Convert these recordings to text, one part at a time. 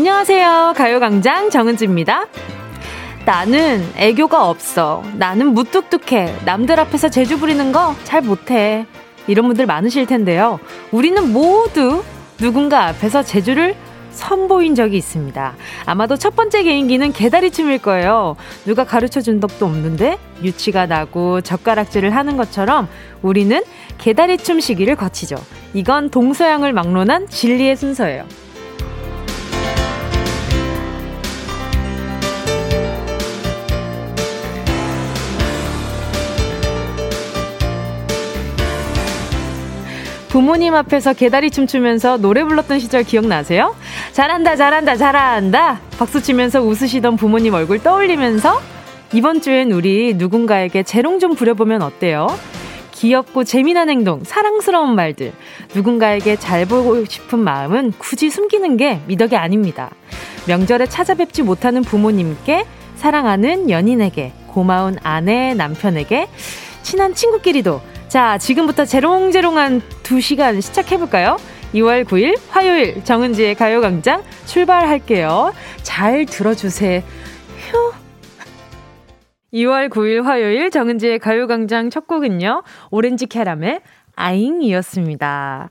안녕하세요. 가요광장 정은지입니다. 나는 애교가 없어. 나는 무뚝뚝해. 남들 앞에서 재주 부리는 거 잘 못해. 이런 분들 많으실 텐데요. 우리는 모두 누군가 앞에서 재주를 선보인 적이 있습니다. 아마도 첫 번째 개인기는 개다리춤일 거예요. 누가 가르쳐 준 적도 없는데 유치가 나고 젓가락질을 하는 것처럼 우리는 개다리춤 시기를 거치죠. 이건 동서양을 막론한 진리의 순서예요. 부모님 앞에서 개다리 춤추면서 노래 불렀던 시절 기억나세요? 잘한다, 잘한다, 잘한다. 박수 치면서 웃으시던 부모님 얼굴 떠올리면서 이번 주엔 우리 누군가에게 재롱 좀 부려보면 어때요? 귀엽고 재미난 행동, 사랑스러운 말들. 누군가에게 잘 보고 싶은 마음은 굳이 숨기는 게 미덕이 아닙니다. 명절에 찾아뵙지 못하는 부모님께 사랑하는 연인에게 고마운 아내, 남편에게 친한 친구끼리도 자, 지금부터 재롱재롱한 2시간 시작해볼까요? 2월 9일 화요일 정은지의 가요광장 출발할게요. 잘 들어주세요. 휴. 2월 9일 화요일 정은지의 가요광장 첫 곡은요. 오렌지 캐러멜 아잉이었습니다.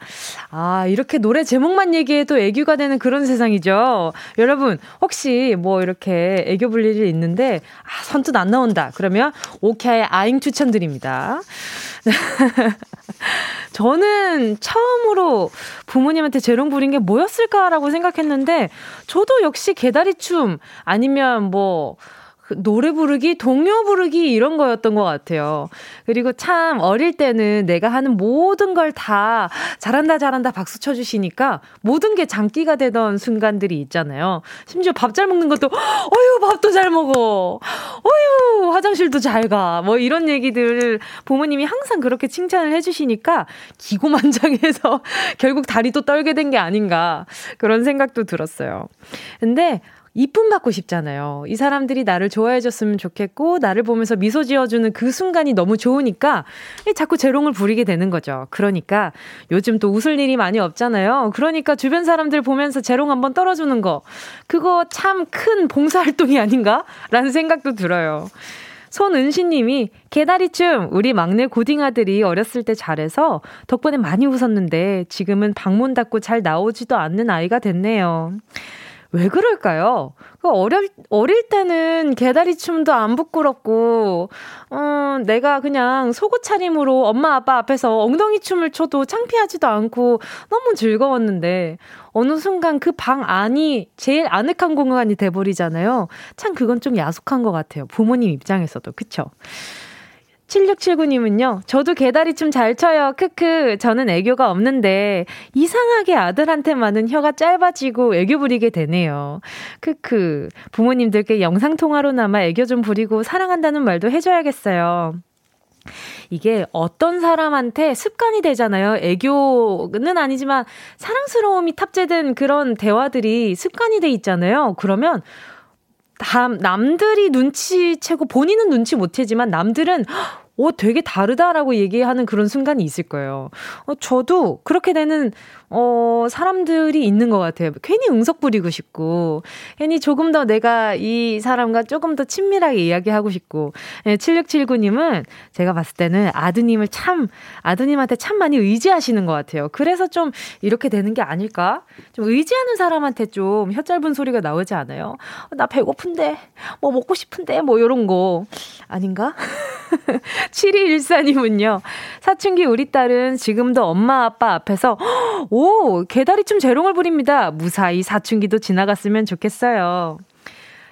아, 이렇게 노래 제목만 얘기해도 애교가 되는 그런 세상이죠. 여러분, 혹시 뭐 이렇게 애교 불릴 일 있는데, 아, 선뜻 안 나온다. 그러면 오케이 아잉 추천드립니다. 저는 처음으로 부모님한테 재롱 부린 게 뭐였을까라고 생각했는데, 저도 역시 개다리 춤 아니면 뭐, 그 노래 부르기, 동요 부르기 이런 거였던 것 같아요. 그리고 참 어릴 때는 내가 하는 모든 걸 다 잘한다 잘한다 박수 쳐주시니까 모든 게 장기가 되던 순간들이 있잖아요. 심지어 밥 잘 먹는 것도 어휴 밥도 잘 먹어, 어휴 화장실도 잘 가, 뭐 이런 얘기들 부모님이 항상 그렇게 칭찬을 해주시니까 기고만장해서 결국 다리도 떨게 된 게 아닌가 그런 생각도 들었어요. 근데 이쁨 받고 싶잖아요. 이 사람들이 나를 좋아해 줬으면 좋겠고, 나를 보면서 미소 지어주는 그 순간이 너무 좋으니까, 자꾸 재롱을 부리게 되는 거죠. 그러니까, 요즘 또 웃을 일이 많이 없잖아요. 그러니까 주변 사람들 보면서 재롱 한번 떨어주는 거, 그거 참 큰 봉사활동이 아닌가? 라는 생각도 들어요. 손은시님이 개다리춤 우리 막내 고딩 아들이 어렸을 때 잘해서 덕분에 많이 웃었는데 지금은 방문 닫고 잘 나오지도 않는 아이가 됐네요. 왜 그럴까요? 그 어릴, 어릴 때는 개다리 춤도 안 부끄럽고, 어, 내가 그냥 속옷 차림으로 엄마 아빠 앞에서 엉덩이 춤을 춰도 창피하지도 않고 너무 즐거웠는데, 어느 순간 그 방 안이 제일 아늑한 공간이 돼버리잖아요. 참 그건 좀 야속한 것 같아요. 부모님 입장에서도. 그쵸? 7679님은요, 저도 개다리 춤 잘 춰요. 크크. 저는 애교가 없는데, 이상하게 아들한테만은 혀가 짧아지고 애교 부리게 되네요. 크크. 부모님들께 영상통화로나마 애교 좀 부리고 사랑한다는 말도 해줘야겠어요. 이게 어떤 사람한테 습관이 되잖아요. 애교는 아니지만 사랑스러움이 탑재된 그런 대화들이 습관이 돼 있잖아요. 그러면 남, 남들이 눈치채고 본인은 눈치 못 채지만 남들은 오, 되게 다르다라고 얘기하는 그런 순간이 있을 거예요. 어, 저도 그렇게 되는, 어, 사람들이 있는 것 같아요. 괜히 응석 부리고 싶고, 괜히 조금 더 내가 이 사람과 조금 더 친밀하게 이야기하고 싶고, 예, 7679님은 제가 봤을 때는 아드님을 참, 아드님한테 참 많이 의지하시는 것 같아요. 그래서 좀 이렇게 되는 게 아닐까? 좀 의지하는 사람한테 좀 혀 짧은 소리가 나오지 않아요? 어, 나 배고픈데, 뭐 먹고 싶은데, 뭐 이런 거. 아닌가? 7214님은요, 사춘기 우리 딸은 지금도 엄마 아빠 앞에서, 오, 개다리춤 재롱을 부립니다. 무사히 사춘기도 지나갔으면 좋겠어요.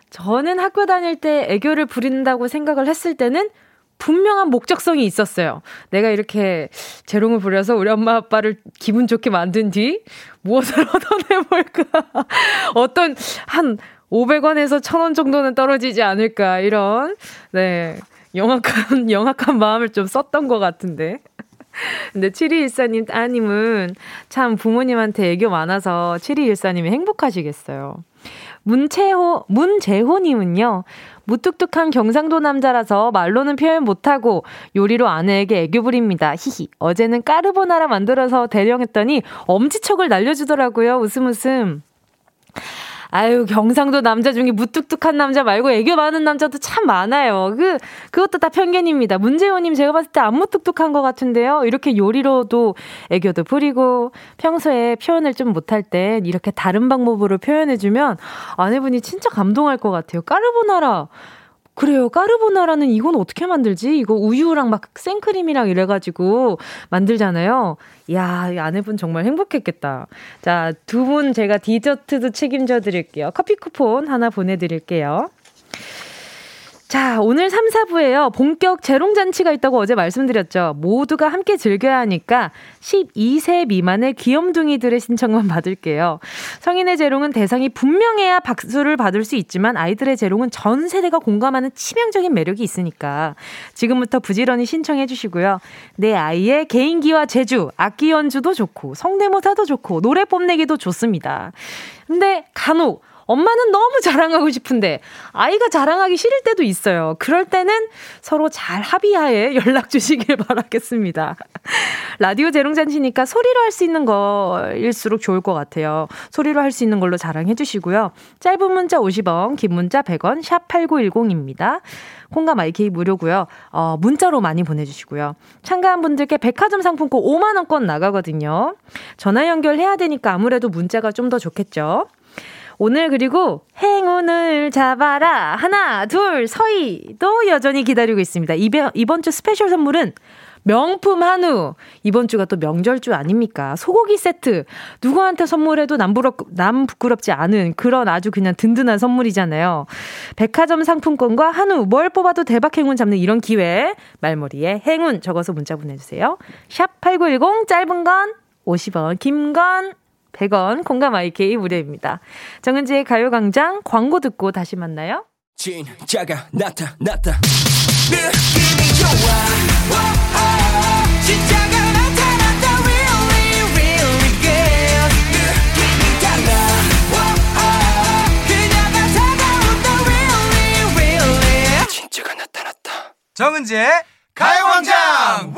저는 학교 다닐 때 애교를 부린다고 생각을 했을 때는 분명한 목적성이 있었어요. 내가 이렇게 재롱을 부려서 우리 엄마 아빠를 기분 좋게 만든 뒤 무엇을 얻어내볼까. 어떤 한 500원에서 1000원 정도는 떨어지지 않을까. 이런, 네. 영악한, 영악한 마음을 좀 썼던 것 같은데. 근데 7214님 따님은 참 부모님한테 애교 많아서 7214님이 행복하시겠어요. 문채호, 문재호님은요, 무뚝뚝한 경상도 남자라서 말로는 표현 못하고 요리로 아내에게 애교 부립니다. 히히. 어제는 까르보나라 만들어서 대령했더니 엄지척을 날려주더라고요. 웃음 웃음. 아유, 경상도 남자 중에 무뚝뚝한 남자 말고 애교 많은 남자도 참 많아요. 그, 그것도 다 편견입니다. 문재호님, 제가 봤을 때 안 무뚝뚝한 것 같은데요. 이렇게 요리로도 애교도 부리고 평소에 표현을 좀 못할 땐 이렇게 다른 방법으로 표현해주면 아내분이 진짜 감동할 것 같아요. 까르보나라. 그래요. 까르보나라는 이건 어떻게 만들지? 이거 우유랑 막 생크림이랑 이래가지고 만들잖아요. 이야, 이 아내분 정말 행복했겠다. 자, 두 분 제가 디저트도 책임져 드릴게요. 커피 쿠폰 하나 보내드릴게요. 자, 오늘 3, 4부에요. 본격 재롱잔치가 있다고 어제 말씀드렸죠. 모두가 함께 즐겨야 하니까 12세 미만의 귀염둥이들의 신청만 받을게요. 성인의 재롱은 대상이 분명해야 박수를 받을 수 있지만 아이들의 재롱은 전 세대가 공감하는 치명적인 매력이 있으니까 지금부터 부지런히 신청해 주시고요. 내 아이의 개인기와 재주, 악기 연주도 좋고 성대모사도 좋고 노래 뽐내기도 좋습니다. 근데 간혹 엄마는 너무 자랑하고 싶은데 아이가 자랑하기 싫을 때도 있어요. 그럴 때는 서로 잘 합의하에 연락 주시길 바라겠습니다. 라디오 재롱잔치니까 소리로 할 수 있는 거일수록 좋을 것 같아요. 소리로 할 수 있는 걸로 자랑해 주시고요. 짧은 문자 50원, 긴 문자 100원, 샵 8910입니다. 콩과 my K 무료고요. 어, 문자로 많이 보내주시고요. 참가한 분들께 백화점 상품권 5만 원권 나가거든요. 전화 연결해야 되니까 아무래도 문자가 좀 더 좋겠죠. 오늘 그리고 행운을 잡아라. 하나, 둘, 서희도 여전히 기다리고 있습니다. 이번, 주 special 선물은 명품 한우. 이번 주가 또 명절주 아닙니까? 소고기 세트. 누구한테 선물해도 남, 부럽, 남 부끄럽지 않은 그런 아주 그냥 든든한 선물이잖아요. 백화점 상품권과 한우. 뭘 뽑아도 대박 행운 잡는 이런 기회. 말머리에 행운 적어서 문자 보내주세요. 샵8910 짧은 건 50원, 긴 건 100원, 공감 IK 무료입니다. 정은지의 가요광장 광고 듣고 다시 만나요. 진짜가 나타났다. 느낌이 좋아. 오, 오, 진짜가 나타났다. Really, really good. 느낌이 달라. 오, 그녀가 다가온다. Really, really. 진짜가 나타났다. 정은지의 가요광장.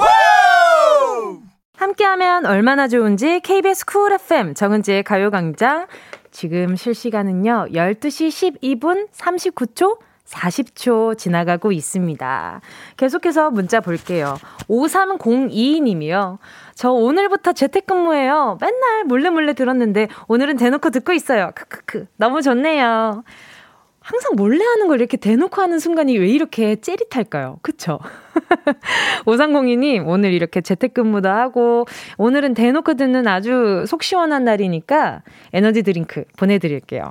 함께하면 얼마나 좋은지 KBS 쿨 FM 정은지의 가요광장 지금 실시간은요 12시 12분 39초 40초 지나가고 있습니다. 계속해서 문자 볼게요. 5302님이요. 저 오늘부터 재택근무해요. 맨날 몰래 몰래 들었는데 오늘은 대놓고 듣고 있어요. 크크크. 너무 좋네요. 항상 몰래 하는 걸 이렇게 대놓고 하는 순간이 왜 이렇게 째릿할까요? 그쵸? 5302님, 오늘 이렇게 재택근무도 하고, 오늘은 대놓고 듣는 아주 속 시원한 날이니까 에너지 드링크 보내드릴게요.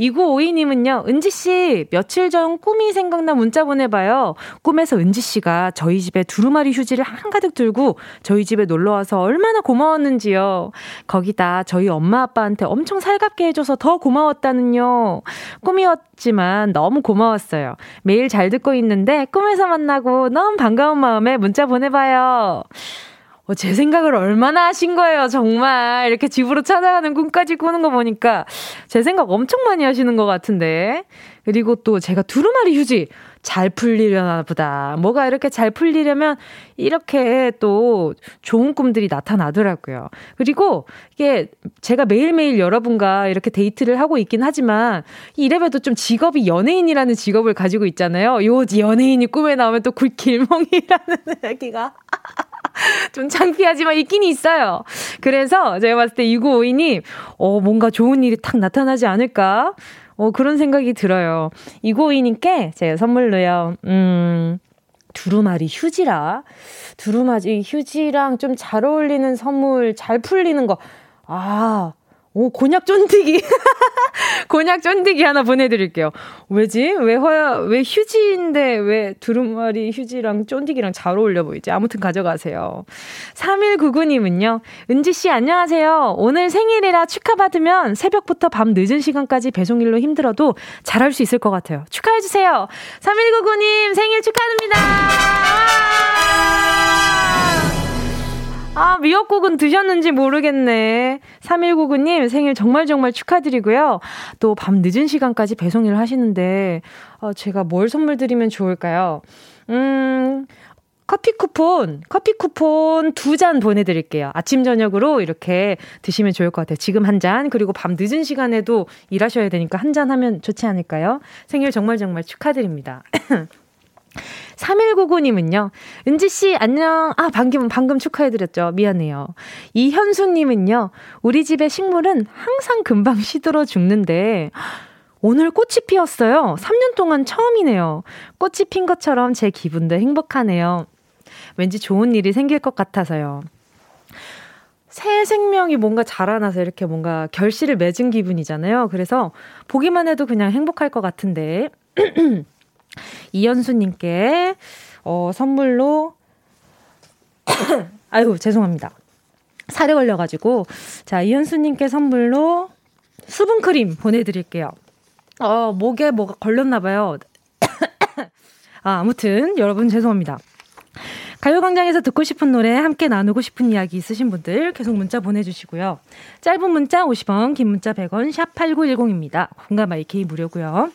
2952님은요, 은지씨, 며칠 전 꿈이 생각나 문자 보내봐요. 꿈에서 은지씨가 저희 집에 두루마리 휴지를 한가득 들고 저희 집에 놀러와서 얼마나 고마웠는지요. 거기다 저희 엄마 아빠한테 엄청 살갑게 해줘서 더 고마웠다는요. 꿈이었지만 너무 고마웠어요. 매일 잘 듣고 있는데 꿈에서 만나고 너무 반가운 마음에 문자 보내봐요. 어, 제 생각을 얼마나 하신 거예요, 정말. 이렇게 집으로 찾아가는 꿈까지 꾸는 거 보니까 제 생각 엄청 많이 하시는 것 같은데. 그리고 또 제가 두루마리 휴지 잘 풀리려나 보다. 뭐가 이렇게 잘 풀리려면 이렇게 또 좋은 꿈들이 나타나더라고요. 그리고 이게 제가 매일매일 여러분과 이렇게 데이트를 하고 있긴 하지만 이래봬도 좀 직업이 연예인이라는 직업을 가지고 있잖아요. 요 연예인이 꿈에 나오면 또 굴길몽이라는 얘기가 좀 창피하지만 있긴 있어요. 그래서 제가 봤을 때 2952님, 어, 뭔가 좋은 일이 탁 나타나지 않을까? 어, 그런 생각이 들어요. 2952님께 제가 선물로요, 음, 두루마리 휴지라. 두루마리 휴지랑 좀 잘 어울리는 선물, 잘 풀리는 거. 아, 오, 곤약 쫀디기. 곤약 쫀디기 하나 보내드릴게요. 왜지? 왜 허야, 왜 휴지인데 왜 두루마리 휴지랑 쫀디기랑 잘 어울려 보이지? 아무튼 가져가세요. 3199님은요. 은지씨 안녕하세요. 오늘 생일이라 축하받으면 새벽부터 밤 늦은 시간까지 배송일로 힘들어도 잘할 수 있을 것 같아요. 축하해주세요. 3199님 생일 축하합니다. 아, 미역국은 드셨는지 모르겠네. 3199님 생일 정말 정말 축하드리고요. 또 밤 늦은 시간까지 배송 일을 하시는데, 어, 제가 뭘 선물 드리면 좋을까요? 음, 커피 쿠폰, 커피 쿠폰 두 잔 보내드릴게요. 아침, 저녁으로 이렇게 드시면 좋을 것 같아요. 지금 한 잔, 그리고 밤 늦은 시간에도 일하셔야 되니까 한 잔 하면 좋지 않을까요? 생일 정말 정말 축하드립니다. 3199님은요, 은지씨, 안녕. 아, 방금, 방금 축하해드렸죠. 미안해요. 이현수님은요, 우리 집의 식물은 항상 금방 시들어 죽는데, 오늘 꽃이 피었어요. 3년 동안 처음이네요. 꽃이 핀 것처럼 제 기분도 행복하네요. 왠지 좋은 일이 생길 것 같아서요. 새 생명이 뭔가 자라나서 이렇게 뭔가 결실을 맺은 기분이잖아요. 그래서 보기만 해도 그냥 행복할 것 같은데. 이현수님께, 어, 선물로, 아유, 죄송합니다. 살에 걸려가지고. 자, 이현수님께 선물로 수분 크림 보내드릴게요. 어, 목에 뭐가 걸렸나봐요. 아, 아무튼, 여러분 죄송합니다. 가요광장에서 듣고 싶은 노래, 함께 나누고 싶은 이야기 있으신 분들 계속 문자 보내주시고요. 짧은 문자 50원, 긴 문자 100원, 샵 8910입니다. 공감 IK 무료고요.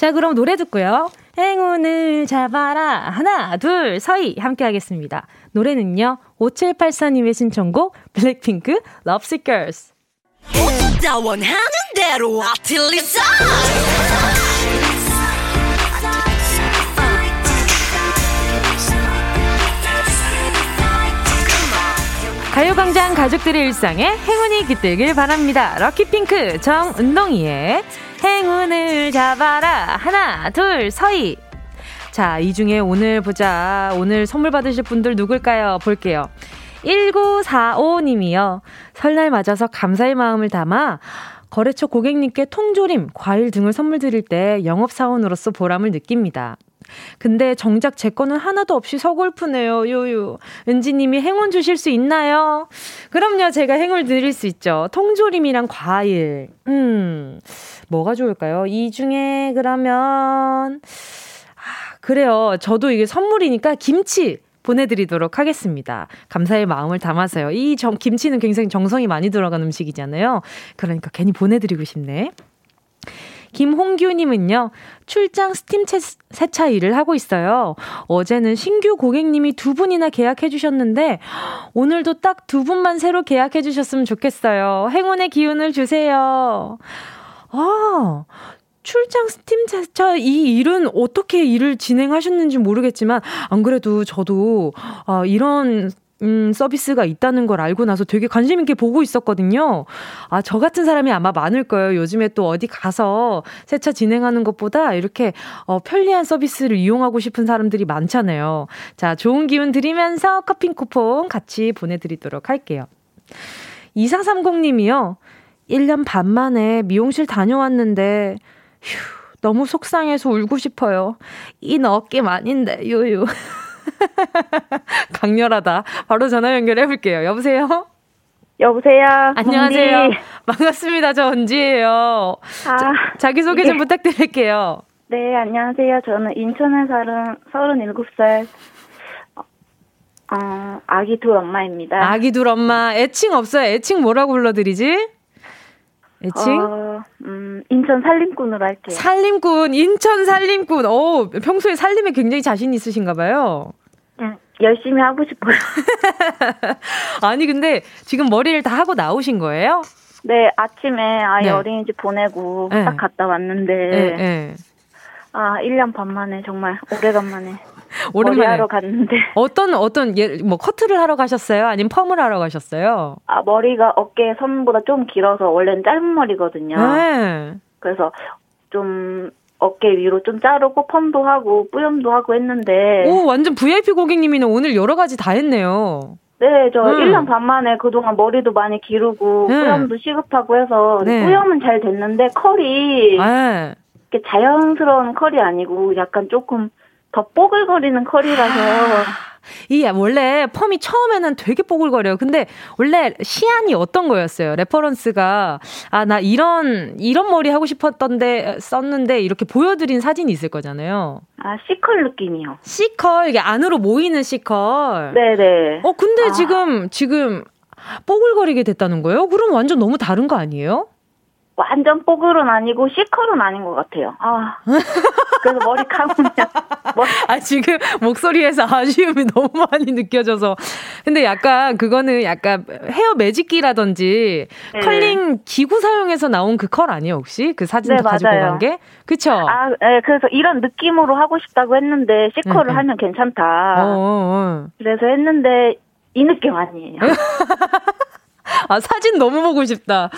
자, 그럼 노래 듣고요. 행운을 잡아라. 하나, 둘, 서희. 함께 하겠습니다. 노래는요. 5784님의 신청곡, 블랙핑크, Lovesick Girls. 원하는 대로 아틀리사 가요광장 가족들의 일상에 행운이 깃들길 바랍니다. 럭키핑크 정은동이의 행운을 잡아라. 하나, 둘, 서희. 자, 이 중에 오늘 보자. 오늘 선물 받으실 분들 누굴까요? 볼게요. 1945님이요. 설날 맞아서 감사의 마음을 담아 거래처 고객님께 통조림, 과일 등을 선물 드릴 때 영업사원으로서 보람을 느낍니다. 근데 정작 제 거는 하나도 없이 서글프네요. 요요. 은지님이 행운 주실 수 있나요? 그럼요. 제가 행운 드릴 수 있죠. 통조림이랑 과일. 음, 뭐가 좋을까요? 이 중에 그러면, 아, 그래요. 저도 이게 선물이니까 김치. 보내드리도록 하겠습니다. 감사의 마음을 담아서요. 이 정, 김치는 굉장히 정성이 많이 들어간 음식이잖아요. 그러니까 괜히 보내드리고 싶네. 김홍규님은요, 출장 스팀 세차 일을 하고 있어요. 어제는 신규 고객님이 두 분이나 계약해 주셨는데, 오늘도 딱 두 분만 새로 계약해 주셨으면 좋겠어요. 행운의 기운을 주세요. 아, 출장 스팀 세차 이 일은 어떻게 일을 진행하셨는지 모르겠지만, 안 그래도 저도, 아, 이런 음, 서비스가 있다는 걸 알고 나서 되게 관심 있게 보고 있었거든요. 아, 저 같은 사람이 아마 많을 거예요. 요즘에 또 어디 가서 세차 진행하는 것보다 이렇게 어, 편리한 서비스를 이용하고 싶은 사람들이 많잖아요. 자, 좋은 기운 드리면서 커피 쿠폰 같이 보내드리도록 할게요. 2430님이요. 1년 반 만에 미용실 다녀왔는데, 휴, 너무 속상해서 울고 싶어요. 이 어깨 많인데, 유유. 강렬하다. 바로 전화 연결해 볼게요. 여보세요? 여보세요. 안녕하세요. 언지. 반갑습니다. 저 언지예요. 아, 자, 기소개 좀 예. 부탁드릴게요. 네, 안녕하세요. 저는 인천에 사는 37살 어, 아기 둘 엄마입니다. 아기 둘 엄마. 애칭 없어요? 애칭 뭐라고 불러드리지? 애칭? 어, 음, 인천 살림꾼으로 할게요. 살림꾼, 인천 살림꾼. 오, 평소에 살림에 굉장히 자신 있으신가 봐요. 열심히 하고 싶어요. 아니 근데 지금 머리를 다 하고 나오신 거예요? 네, 아침에 아이 네. 어린이집 보내고 네. 딱 갔다 왔는데 네, 네. 아, 1년 반 만에 정말 오래간만에 오랜만에 하러 갔는데 어떤 어떤 예, 뭐 커트를 하러 가셨어요? 아니면 펌을 하러 가셨어요? 아, 머리가 어깨 선보다 좀 길어서 원래는 짧은 머리거든요. 네. 그래서 좀 어깨 위로 좀 자르고 펌도 하고 뿌염도 하고 했는데 오 완전 VIP 고객님이는 오늘 여러 가지 다 했네요. 네, 저 음. 1년 반 만에 그동안 머리도 많이 기르고 음. 뿌염도 시급하고 해서 네. 뿌염은 잘 됐는데 컬이 네. 이렇게 자연스러운 컬이 아니고 약간 조금 더 뽀글거리는 컬이라서 아. 이 원래 펌이 처음에는 되게 뽀글거려요. 근데 원래 시안이 어떤 거였어요? reference가 아 나 이런 이런 머리 하고 싶었던데 썼는데 이렇게 보여드린 사진이 있을 거잖아요. 아 C컬 느낌이요. C컬 이게 안으로 모이는 C컬. 네네. 어 근데 아. 지금 지금 뽀글거리게 됐다는 거예요? 그럼 완전 너무 다른 거 아니에요? 완전 뽀글은 아니고 C컬은 아닌 것 같아요. 아. 그래서 머리 감으면. 머리. 아, 지금 목소리에서 아쉬움이 너무 많이 느껴져서. 근데 약간 그거는 약간 헤어 매직기라든지 네. 컬링 기구 사용해서 나온 그 컬 아니에요, 혹시? 그 사진 네, 가지고 간 게? 그쵸? 아, 네, 그래서 이런 느낌으로 하고 싶다고 했는데, C컬을 네, 네. 하면 괜찮다. 어, 어, 어. 그래서 했는데, 이 느낌 아니에요. 아, 사진 너무 보고 싶다.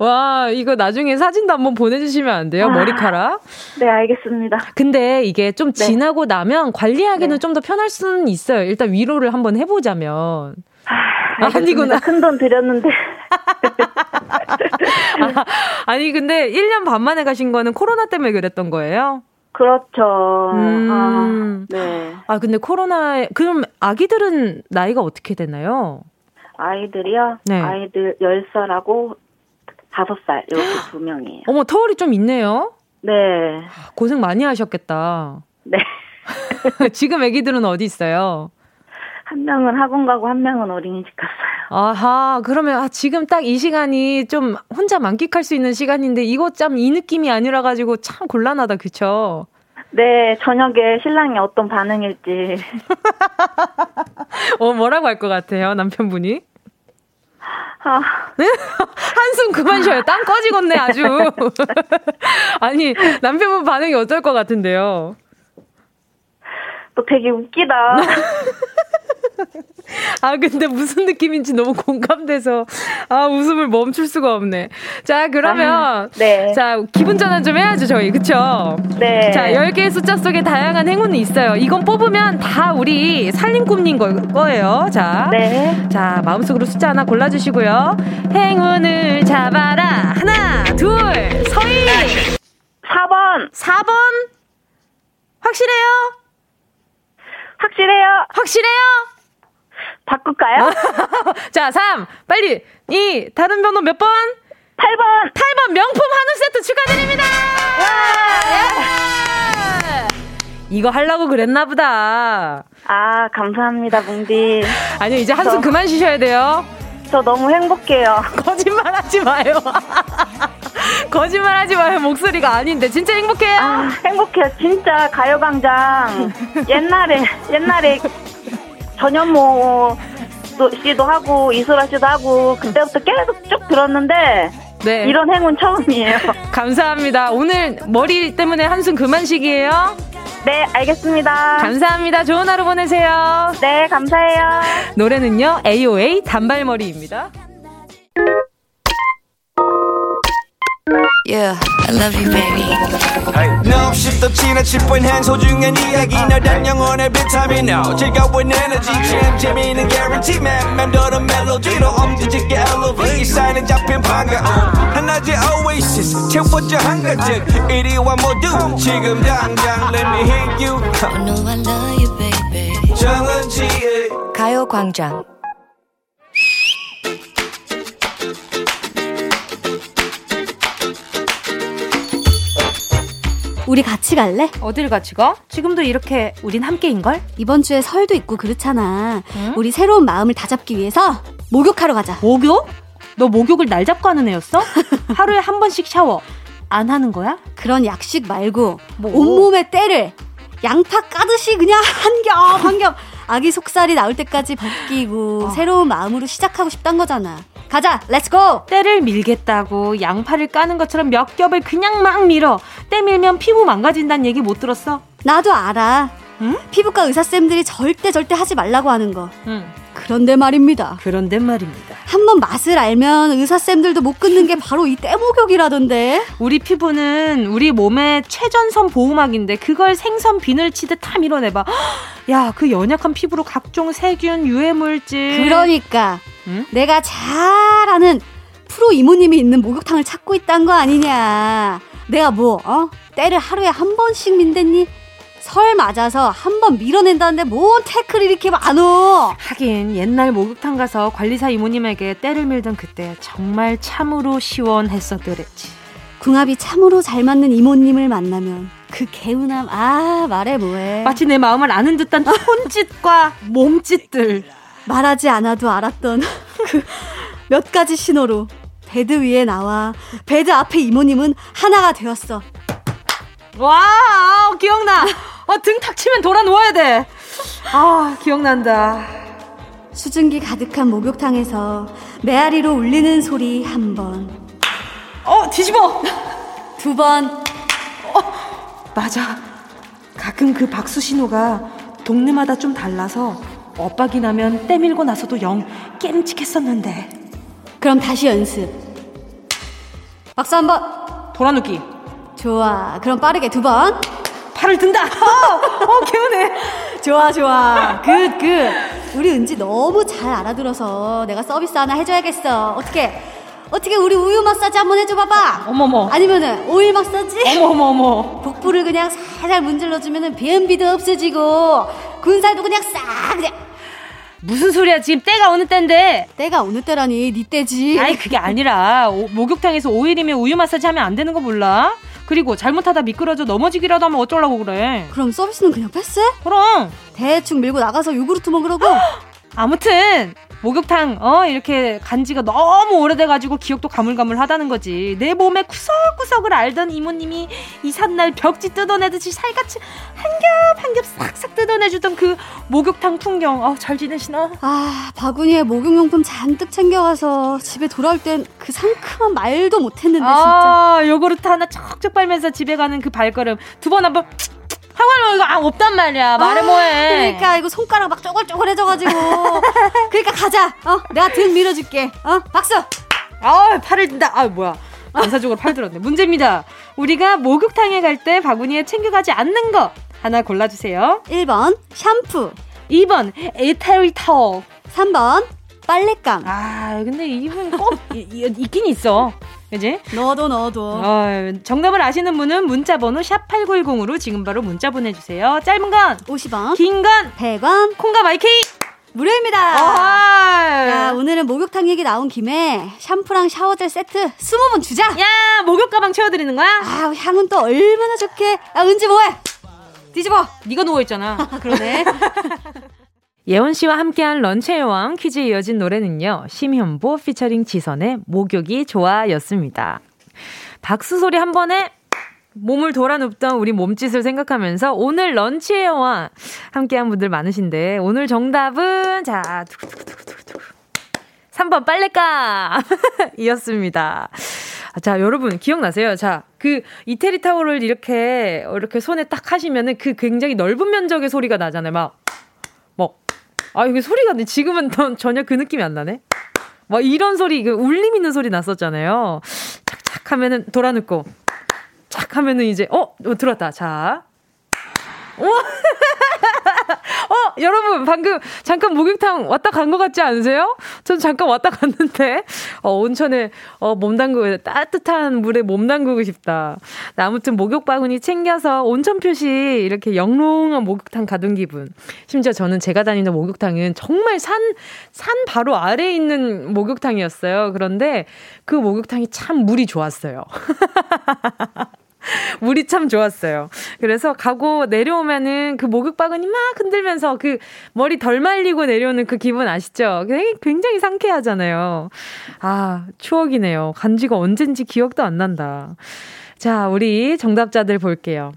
와, 이거 나중에 사진도 한번 보내주시면 안 돼요? 아, 머리카락? 네, 알겠습니다. 근데 이게 좀 네. 지나고 나면 관리하기는 네. 좀더 편할 수는 있어요. 일단 위로를 한번 해보자면. 아, 아니구나. 큰 돈 들였는데. 아, 니 근데 1년 반 만에 가신 거는 코로나 때문에 그랬던 거예요? 그렇죠. 음. 아, 네. 아, 근데 코로나, 그럼 아기들은 나이가 어떻게 되나요? 아이들이요? 네. 아이들 10살하고 5살, 이렇게 두 명이에요. 어머, 터울이 좀 있네요? 네. 고생 많이 하셨겠다. 네. 지금 아기들은 어디 있어요? 한 명은 학원 가고 한 명은 어린이집 갔어요. 아하, 그러면 아, 지금 딱 이 시간이 좀 혼자 만끽할 수 있는 시간인데 이거 참 이 느낌이 아니라 가지고 참 곤란하다, 그쵸? 네, 저녁에 신랑이 어떤 반응일지. 어, 뭐라고 할 것 같아요, 남편분이? 아. 한숨 그만 쉬어요. 땀 꺼지겠네, 아주. 아니, 남편분 반응이 어떨 것 같은데요? 너 되게 웃기다. 아, 근데 무슨 느낌인지 너무 공감돼서, 아, 웃음을 멈출 수가 없네. 자, 그러면, 아, 네. 자, 기분 전환 좀 해야죠, 저희. 그쵸? 네. 자, 10개의 숫자 속에 다양한 행운이 있어요. 이건 뽑으면 다 우리 살림꿈님 거예요. 자. 네. 자, 마음속으로 숫자 하나 골라주시고요. 행운을 잡아라. 하나, 둘, 서희! 4번. 4번? 확실해요? 확실해요. 확실해요? 바꿀까요? 자, 3. 빨리. 2. 다른 번호 몇 번? 8번. 8번 명품 한우 세트 축하드립니다. 예! 이거 하려고 그랬나 보다. 아, 감사합니다, 뭉디. 아니요, 이제 한숨 저, 그만 쉬셔야 돼요. 저 너무 행복해요. 거짓말 하지 마요. 거짓말 하지 마요. 목소리가 아닌데. 진짜 행복해요? 아, 행복해요. 진짜 가요광장. 옛날에, 옛날에 전현모 씨도 하고, 이소라 씨도 하고, 그때부터 계속 쭉 들었는데, 네. 이런 행운 처음이에요. 감사합니다. 오늘 머리 때문에 한숨 그만 쉬기예요. 네, 알겠습니다. 감사합니다. 좋은 하루 보내세요. 네, 감사해요. 노래는요, AOA 단발머리입니다. Yeah, I love you, baby. No, 없이 또 지나칠 뻔한 소중한 이야기. 너란 영혼의 비타민 No 즐거운 에너지 참 재미있는 guarantee man. 맘대로 멜로디로 엄지짓게 elevate. 이 사인은 잡힌 반가움. 하나의 oasis 채워져 한가득 이리와 모두 지금 당장 let me hit you. I know I love you, baby. 정은지의 가요광장 우리 같이 갈래? 어딜 같이 가? 지금도 이렇게 우린 함께인걸? 이번 주에 설도 있고 그렇잖아. 응? 우리 새로운 마음을 다잡기 위해서 목욕하러 가자. 목욕? 너 목욕을 날 잡고 하는 애였어? 하루에 한 번씩 샤워. 안 하는 거야? 그런 약식 말고 뭐? 온몸에 때를 양파 까듯이 그냥 한 겹 한겹 아기 속살이 나올 때까지 벗기고 어. 새로운 마음으로 시작하고 싶단 거잖아. 가자, let's go! 때를 밀겠다고 양파를 까는 것처럼 몇 겹을 그냥 막 밀어. 때 밀면 피부 망가진다는 얘기 못 들었어? 나도 알아. 응? 피부과 의사쌤들이 절대 절대 하지 말라고 하는 거. 응. 그런데 말입니다. 그런데 말입니다. 한번 맛을 알면 의사쌤들도 못 끊는 게 바로 이 떼목욕이라던데. 우리 피부는 우리 몸의 최전선 보호막인데 그걸 생선 비늘 치듯 다 밀어내봐. 야, 그 연약한 피부로 각종 세균, 유해물질. 그러니까 응? 내가 잘 아는 프로 이모님이 있는 목욕탕을 찾고 있단 거 아니냐. 내가 뭐, 어? 때를 하루에 한 번씩 민댔니? 설 맞아서 한 번 밀어낸다는데 뭔 태클이 이렇게 많어. 하긴 옛날 목욕탕 가서 관리사 이모님에게 때를 밀던 그때 정말 참으로 시원했었더랬지. 궁합이 참으로 잘 맞는 이모님을 만나면 그 개운함 아 말해 뭐해. 마치 내 마음을 아는 듯한 손짓과 몸짓들. 말하지 않아도 알았던 그 몇 가지 신호로 베드 위에 나와 베드 앞에 이모님은 하나가 되었어. 와, 기억나. 어, 등 탁 치면 돌아 누워야 돼. 아, 기억난다. 수증기 가득한 목욕탕에서 메아리로 울리는 소리 한 번. 어, 뒤집어! 두 번. 어, 맞아. 가끔 그 박수 신호가 동네마다 좀 달라서 엇박이 나면 때밀고 나서도 영 깨름칙했었는데. 그럼 다시 연습. 박수 한 번. 돌아눕기. 좋아. 그럼 빠르게 두 번. 팔을 든다. 어, 어 개운해. 좋아, 좋아. good, good. 우리 은지 너무 잘 알아들어서 내가 서비스 하나 해줘야겠어. 어떻게? 어떻게 우리 우유 마사지 한번 해줘 봐봐. 어머머. 아니면은 오일 마사지? 어머머머. 복부를 그냥 살살 문질러 주면은 변비도 없어지고 군살도 그냥 싹 그냥. 무슨 소리야 지금 때가 어느 때인데 때가 어느 때라니 네 때지 아니 그게 아니라 오, 목욕탕에서 오일이며 우유 마사지 하면 안 되는 거 몰라? 그리고 잘못하다 미끄러져 넘어지기라도 하면 어쩌려고 그래 그럼 서비스는 그냥 패스? 그럼 대충 밀고 나가서 요구르트 먹으라고? 아무튼 목욕탕 어 이렇게 간지가 너무 오래돼가지고 기억도 가물가물하다는 거지. 내 몸에 구석구석을 알던 이모님이 이삿날 벽지 뜯어내듯이 살같이 한 겹 한 겹 싹싹 뜯어내주던 그 목욕탕 풍경. 어, 잘 지내시나? 아 바구니에 목욕용품 잔뜩 챙겨가서 집에 돌아올 땐 그 상큼한 말도 못했는데 진짜. 아 요구르트 하나 척척 빨면서 집에 가는 그 발걸음. 두 번 한번 하관로 이거 아, 없단 말이야. 말해 아, 뭐해. 그러니까 이거 손가락 막 쪼글쪼글해져가지고. 그러니까 가자. 어, 내가 등 밀어줄게. 어, 박수. 아, 팔을 든다. 아, 뭐야. 반사적으로 팔 들었네. 문제입니다. 우리가 목욕탕에 갈 때 바구니에 챙겨가지 않는 거 하나 골라주세요. 1번 샴푸 2번 에테리 타올 3번 빨랫감 아 근데 이분 꼭 있긴 있어 그지? 너도 너도. 어, 정답을 아시는 분은 문자 번호 샵 8910으로 지금 바로 문자 보내주세요. 짧은 건 50원, 긴 건 100원, 콩과 마이케이 무료입니다. 야, 오늘은 목욕탕 얘기 나온 김에 샴푸랑 샤워젤 세트 20번 주자. 야, 목욕 가방 채워드리는 거야? 아, 향은 또 얼마나 좋게. 아, 은지 뭐해? 뒤집어. 네가 누워있잖아. 그러네. 예원 씨와 함께한 런치의 왕 퀴즈에 이어진 노래는요. 심현보 피처링 지선의 목욕이 좋아였습니다. 박수 소리 한 번에 몸을 돌아눕던 우리 몸짓을 생각하면서 오늘 런치의 왕 함께한 분들 많으신데 오늘 정답은 자 3번 빨래감 이었습니다. 자, 여러분 기억나세요? 자, 그 이태리 타올을 이렇게 이렇게 손에 딱 하시면은 그 굉장히 넓은 면적의 소리가 나잖아요. 막 아, 이게 소리가 네 지금은 전혀 그 느낌이 안 나네. 막 이런 소리, 그 울림 있는 소리 났었잖아요. 착착 하면은 돌아눕고, 착 하면은 이제, 어, 어 들었다. 자. 오! 어, 여러분, 방금 잠깐 목욕탕 왔다 간 것 같지 않으세요? 전 잠깐 왔다 갔는데, 어, 온천에, 어, 몸 담그고, 따뜻한 물에 몸 담그고 싶다. 아무튼 목욕 바구니 챙겨서 온천 표시 이렇게 영롱한 목욕탕 가던 기분. 심지어 저는 제가 다니는 목욕탕은 정말 산, 산 바로 아래에 있는 목욕탕이었어요. 그런데 그 목욕탕이 참 물이 좋았어요. 물이 참 좋았어요. 그래서 가고 내려오면은 그 목욕 바구니 막 흔들면서 그 머리 덜 말리고 내려오는 그 기분 아시죠? 굉장히 상쾌하잖아요. 아, 추억이네요. 간지가 언젠지 기억도 안 난다. 자, 우리 정답자들 볼게요.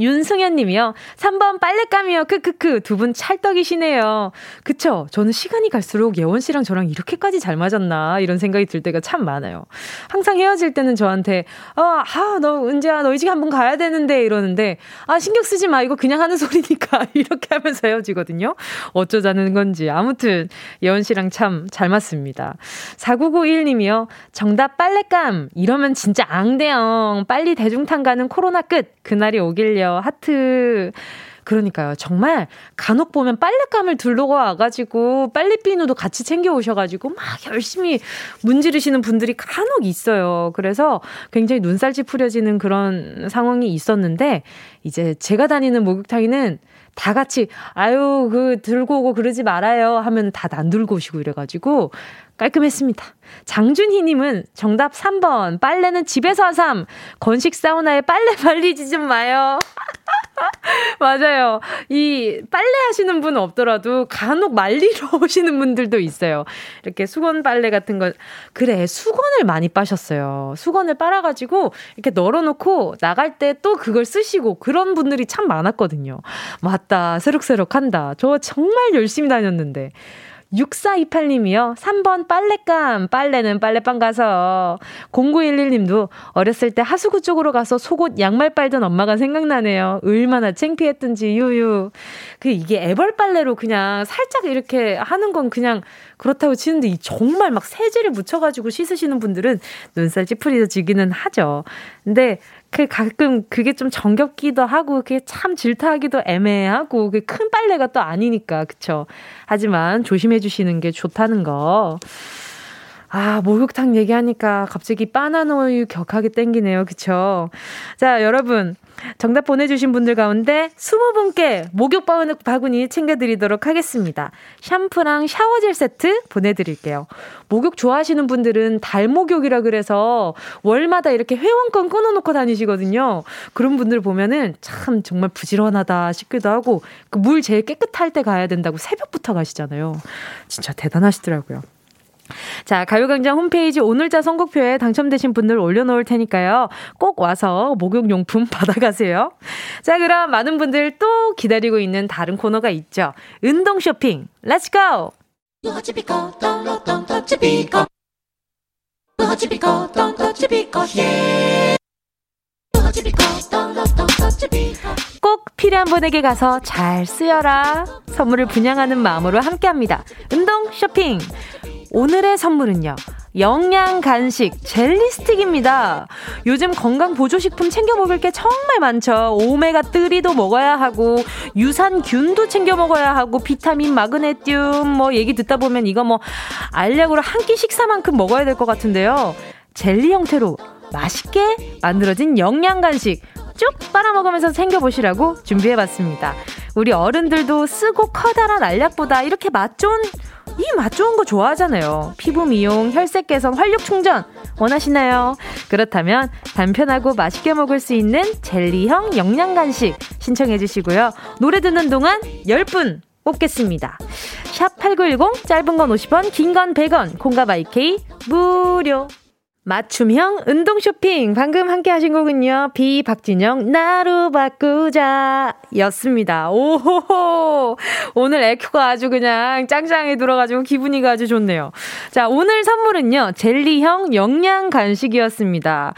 윤승현 님이요. 3번 빨랫감이요. 크크크. 두 분 찰떡이시네요. 그쵸? 저는 시간이 갈수록 예원 씨랑 저랑 이렇게까지 잘 맞았나 이런 생각이 들 때가 참 많아요. 항상 헤어질 때는 저한테 어, 아, 너 은지야 너 이직 한번 가야 되는데 이러는데 아, 신경 쓰지 마. 이거 그냥 하는 소리니까 이렇게 하면서 헤어지거든요. 어쩌자는 건지. 아무튼 예원 씨랑 참 잘 맞습니다. 4991 님이요. 정답 빨랫감. 이러면 진짜 앙대영. 빨리 대중탕 가는 코로나 끝. 그날이 오길요. 거예요. 하트. 그러니까요. 정말 간혹 보면 빨랫감을 들고 와가지고 빨래비누도 같이 챙겨 오셔가지고 막 열심히 문지르시는 분들이 간혹 있어요. 그래서 굉장히 눈살 찌푸려지는 그런 상황이 있었는데 이제 제가 다니는 목욕탕에는 다 같이 아유 그 들고 오고 그러지 말아요 하면 다 안 들고 오시고 이래가지고 깔끔했습니다. 장준희님은 정답 3번. 빨래는 집에서 하삼. 건식 사우나에 빨래 말리지 좀 마요. 맞아요. 이 빨래 하시는 분 없더라도 간혹 말리러 오시는 분들도 있어요. 이렇게 수건 빨래 같은 거. 그래, 수건을 많이 빠셨어요. 수건을 빨아가지고 이렇게 널어놓고 나갈 때 또 그걸 쓰시고 그런 분들이 참 많았거든요. 맞다. 새록새록 한다. 저 정말 열심히 다녔는데. 6428님이요. 3번 빨랫감. 빨래는 빨래방 가서. 0911님도 어렸을 때 하수구 쪽으로 가서 속옷 양말 빨던 엄마가 생각나네요. 얼마나 창피했던지 유유. 그 이게 애벌 빨래로 그냥 살짝 이렇게 하는 건 그냥 그렇다고 치는데 정말 막 세제를 묻혀가지고 씻으시는 분들은 눈살 찌푸리지기는 하죠. 근데 그 가끔 그게 좀 정겹기도 하고 그게 참 질타하기도 애매하고 그 큰 빨래가 또 아니니까 그쵸. 하지만 조심해 주시는 게 좋다는 거. 아, 목욕탕 얘기하니까 갑자기 바나나우유 격하게 땡기네요. 그쵸? 자, 여러분. 정답 보내주신 분들 가운데 20분께 목욕 바구니 챙겨드리도록 하겠습니다. 샴푸랑 샤워젤 세트 보내드릴게요. 목욕 좋아하시는 분들은 달목욕이라 그래서 월마다 이렇게 회원권 끊어놓고 다니시거든요. 그런 분들 보면은 참 정말 부지런하다 싶기도 하고 그 물 제일 깨끗할 때 가야 된다고 새벽부터 가시잖아요. 진짜 대단하시더라고요. 자, 가요광장 홈페이지 오늘자 선곡표에 당첨되신 분들 올려놓을 테니까요. 꼭 와서 목욕용품 받아가세요. 자, 그럼 많은 분들 또 기다리고 있는 다른 코너가 있죠. 운동 쇼핑, Let's go! 꼭 필요한 분에게 가서 잘 쓰여라. 선물을 분양하는 마음으로 함께 합니다. 운동 쇼핑. 오늘의 선물은요. 영양 간식 젤리 스틱입니다. 요즘 건강 보조식품 챙겨 먹을 게 정말 많죠. 오메가 3도 먹어야 하고 유산균도 챙겨 먹어야 하고 비타민, 마그네슘 뭐 얘기 듣다 보면 이거 뭐 알약으로 한 끼 식사만큼 먹어야 될 것 같은데요. 젤리 형태로 맛있게 만들어진 영양 간식 쭉 빨아먹으면서 챙겨보시라고 준비해봤습니다. 우리 어른들도 쓰고 커다란 알약보다 이렇게 맛 좋은 이 맛 좋은 거 좋아하잖아요. 피부 미용, 혈색 개선, 활력 충전 원하시나요? 그렇다면 단편하고 맛있게 먹을 수 있는 젤리형 영양 간식 신청해 주시고요. 노래 듣는 동안 10분 뽑겠습니다. 샵 8910 짧은 건 50원, 긴 건 100원, 콩가 바이케이 무료. 맞춤형 운동 쇼핑. 방금 함께 하신 곡은요. 비 박진영, 나로 바꾸자. 였습니다. 오호호. 오늘 에코가 아주 그냥 짱짱이 들어가지고 기분이 아주 좋네요. 자, 오늘 선물은요. 젤리형 영양 간식이었습니다.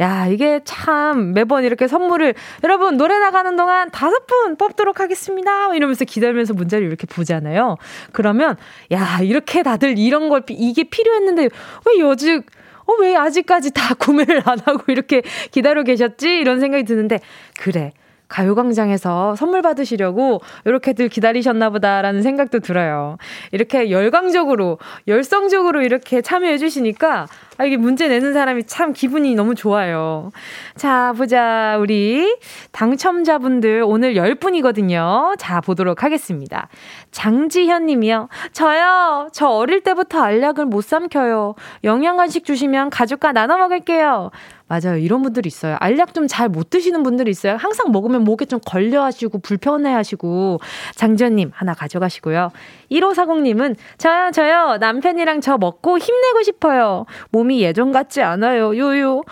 야, 이게 참 매번 이렇게 선물을 여러분 노래 나가는 동안 다섯 분 뽑도록 하겠습니다. 이러면서 기다리면서 문자를 이렇게 보잖아요. 그러면 야, 이렇게 다들 이런 걸 이게 필요했는데 왜 요즘 어, 왜 아직까지 다 구매를 안 하고 이렇게 기다려 계셨지? 이런 생각이 드는데, 그래. 가요광장에서 선물 받으시려고 이렇게들 기다리셨나 보다라는 생각도 들어요. 이렇게 열광적으로, 열성적으로 이렇게 참여해 주시니까 아, 이게 문제 내는 사람이 참 기분이 너무 좋아요. 자, 보자. 우리 당첨자분들 오늘 10분이거든요. 자, 보도록 하겠습니다. 장지현 님이요. 저요. 저 어릴 때부터 알약을 못 삼켜요. 영양간식 주시면 가족과 나눠 먹을게요. 맞아요. 이런 분들이 있어요. 알약 좀 잘 못 드시는 분들이 있어요. 항상 먹으면 목에 좀 걸려 하시고 불편해 하시고. 장지현님 하나 가져가시고요. 1540님은 저요, 저요. 남편이랑 저 먹고 힘내고 싶어요. 몸이 예전 같지 않아요. 요요.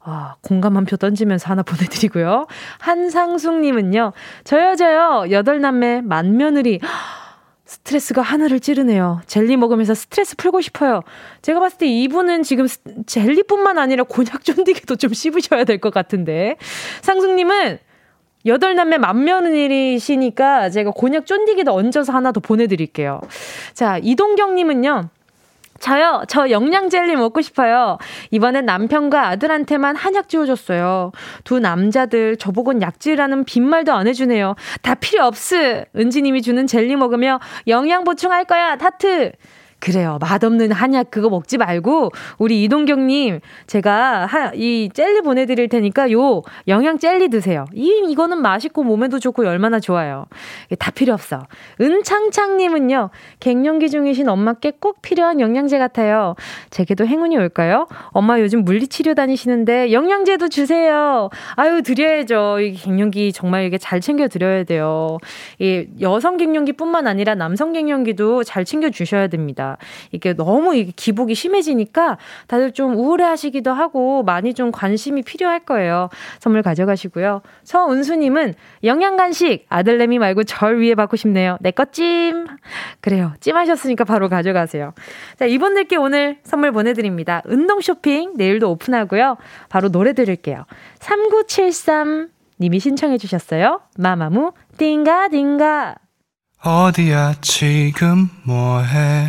아, 공감 한 표 던지면서 하나 보내드리고요. 한상숙님은요, 저요, 저요, 여덟 남매 만며느리. 스트레스가 하늘을 찌르네요. 젤리 먹으면서 스트레스 풀고 싶어요. 제가 봤을 때 이분은 지금 젤리뿐만 아니라 곤약 쫀디기도 좀 씹으셔야 될 것 같은데. 상숙님은 여덟 남매 만며느리시니까 제가 곤약 쫀디기도 얹어서 하나 더 보내드릴게요. 자, 이동경님은요. 저요, 저 영양젤리 먹고 싶어요. 이번엔 남편과 아들한테만 한약 지어줬어요. 두 남자들 저보곤 약지라는 빈말도 안 해주네요. 다 필요 없으. 은지님이 주는 젤리 먹으며 영양 보충할 거야, 타트. 그래요. 맛없는 한약 그거 먹지 말고 우리 이동경 님 제가 하, 이 젤리 보내 드릴 테니까 요 영양 젤리 드세요. 이 이거는 맛있고 몸에도 좋고 얼마나 좋아요. 다 필요 없어. 은창창 님은요 갱년기 중이신 엄마께 꼭 필요한 영양제 같아요. 제게도 행운이 올까요? 엄마 요즘 물리치료 다니시는데 영양제도 주세요. 아유 드려야죠. 이 갱년기 정말 이게 잘 챙겨 드려야 돼요. 이 여성 갱년기뿐만 아니라 남성 갱년기도 잘 챙겨 주셔야 됩니다. 이게 너무 이게 기복이 심해지니까 다들 좀 우울해하시기도 하고 많이 좀 관심이 필요할 거예요. 선물 가져가시고요. 서은수님은 영양 간식 아들내미 말고 절 위에 받고 싶네요. 내 것 찜. 그래요. 찜하셨으니까 바로 가져가세요. 자 이분들께 오늘 선물 보내드립니다. 운동 쇼핑 내일도 오픈하고요. 바로 노래 들을게요. 3973 님이 신청해 주셨어요. 마마무 띵가 띵가 어디야 지금 뭐해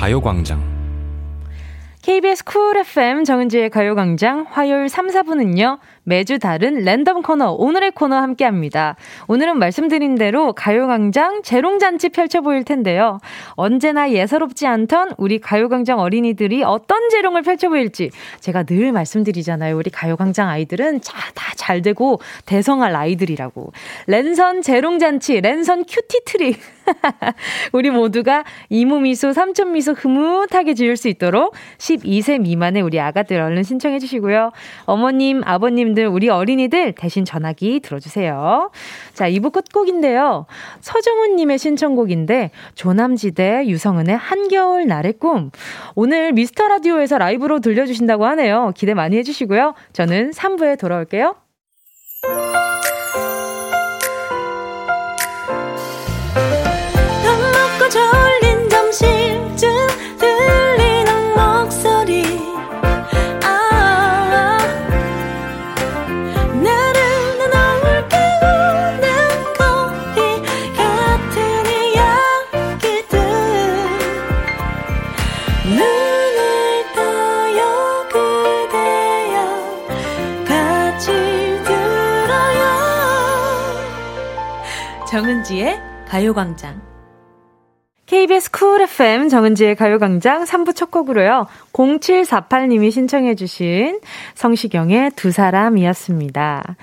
가요광장 KBS 쿨 FM 정은지의 가요광장 화요일 3, 4분은요. 매주 다른 랜덤 코너, 오늘의 코너 함께 합니다. 오늘은 말씀드린 대로 가요광장 재롱잔치 펼쳐 보일 텐데요. 언제나 예사롭지 않던 우리 가요광장 어린이들이 어떤 재롱을 펼쳐 보일지 제가 늘 말씀드리잖아요. 우리 가요광장 아이들은 다 잘 되고 대성할 아이들이라고. 랜선 재롱잔치, 랜선 cutie trick. 우리 모두가 이모미소, 삼촌미소 흐뭇하게 지을 수 있도록 12세 미만의 우리 아가들 얼른 신청해 주시고요. 어머님, 아버님들, 우리 어린이들 대신 전화기 들어주세요. 자, 2부 끝곡인데요. 서정훈님의 신청곡인데, 조남지대 유성은의 한겨울 날의 꿈. 오늘 미스터 라디오에서 라이브로 들려주신다고 하네요. 기대 많이 해주시고요. 저는 3부에 돌아올게요. 정은지의 가요광장. KBS 쿨 FM 정은지의 가요광장 3부 첫 곡으로요. 0748님이 신청해주신 성시경의 두 사람이었습니다.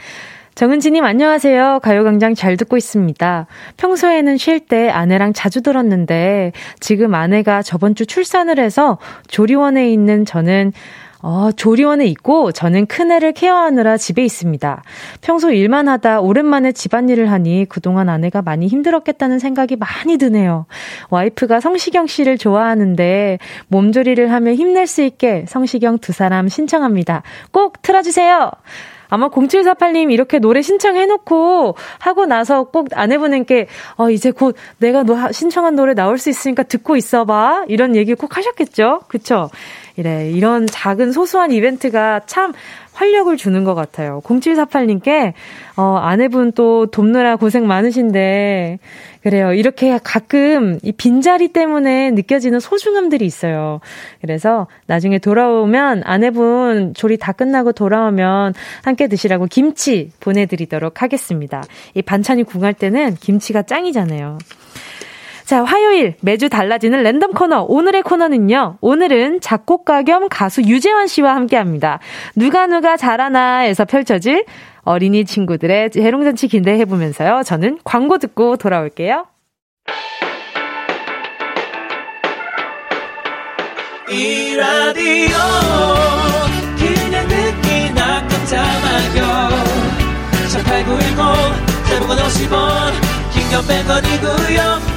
정은지님 안녕하세요. 가요광장 잘 듣고 있습니다. 평소에는 쉴 때 아내랑 자주 들었는데 지금 아내가 저번 주 출산을 해서 조리원에 있는 저는 어, 조리원에 있고 저는 큰애를 케어하느라 집에 있습니다. 평소 일만 하다 오랜만에 집안일을 하니 그동안 아내가 많이 힘들었겠다는 생각이 많이 드네요. 와이프가 성시경 씨를 좋아하는데 몸조리를 하며 힘낼 수 있게 성시경 두 사람 신청합니다. 꼭 틀어주세요! 아마 0748님 이렇게 노래 신청해놓고 하고 나서 꼭 아내분께 어, 이제 곧 내가 너 신청한 노래 나올 수 있으니까 듣고 있어봐. 이런 얘기 꼭 하셨겠죠? 그쵸? 이래, 이런 작은 소소한 이벤트가 참 활력을 주는 것 같아요. 0748님께, 어, 아내분 또 돕느라 고생 많으신데, 그래요. 이렇게 가끔 이 빈자리 때문에 느껴지는 소중함들이 있어요. 그래서 나중에 돌아오면 아내분 조리 다 끝나고 돌아오면 함께 드시라고 김치 보내드리도록 하겠습니다. 이 반찬이 궁할 때는 김치가 짱이잖아요. 자, 화요일 매주 달라지는 랜덤 코너. 오늘의 코너는요. 오늘은 작곡가 겸 가수 유재환 씨와 함께 합니다. 누가 누가 잘하나에서 펼쳐질 어린이 친구들의 재롱잔치 기대해 보면서요. 저는 광고 듣고 돌아올게요. 이 라디오 그냥 듣기나 깜짝마요 18910 대목원 50원 긴건 100원이고요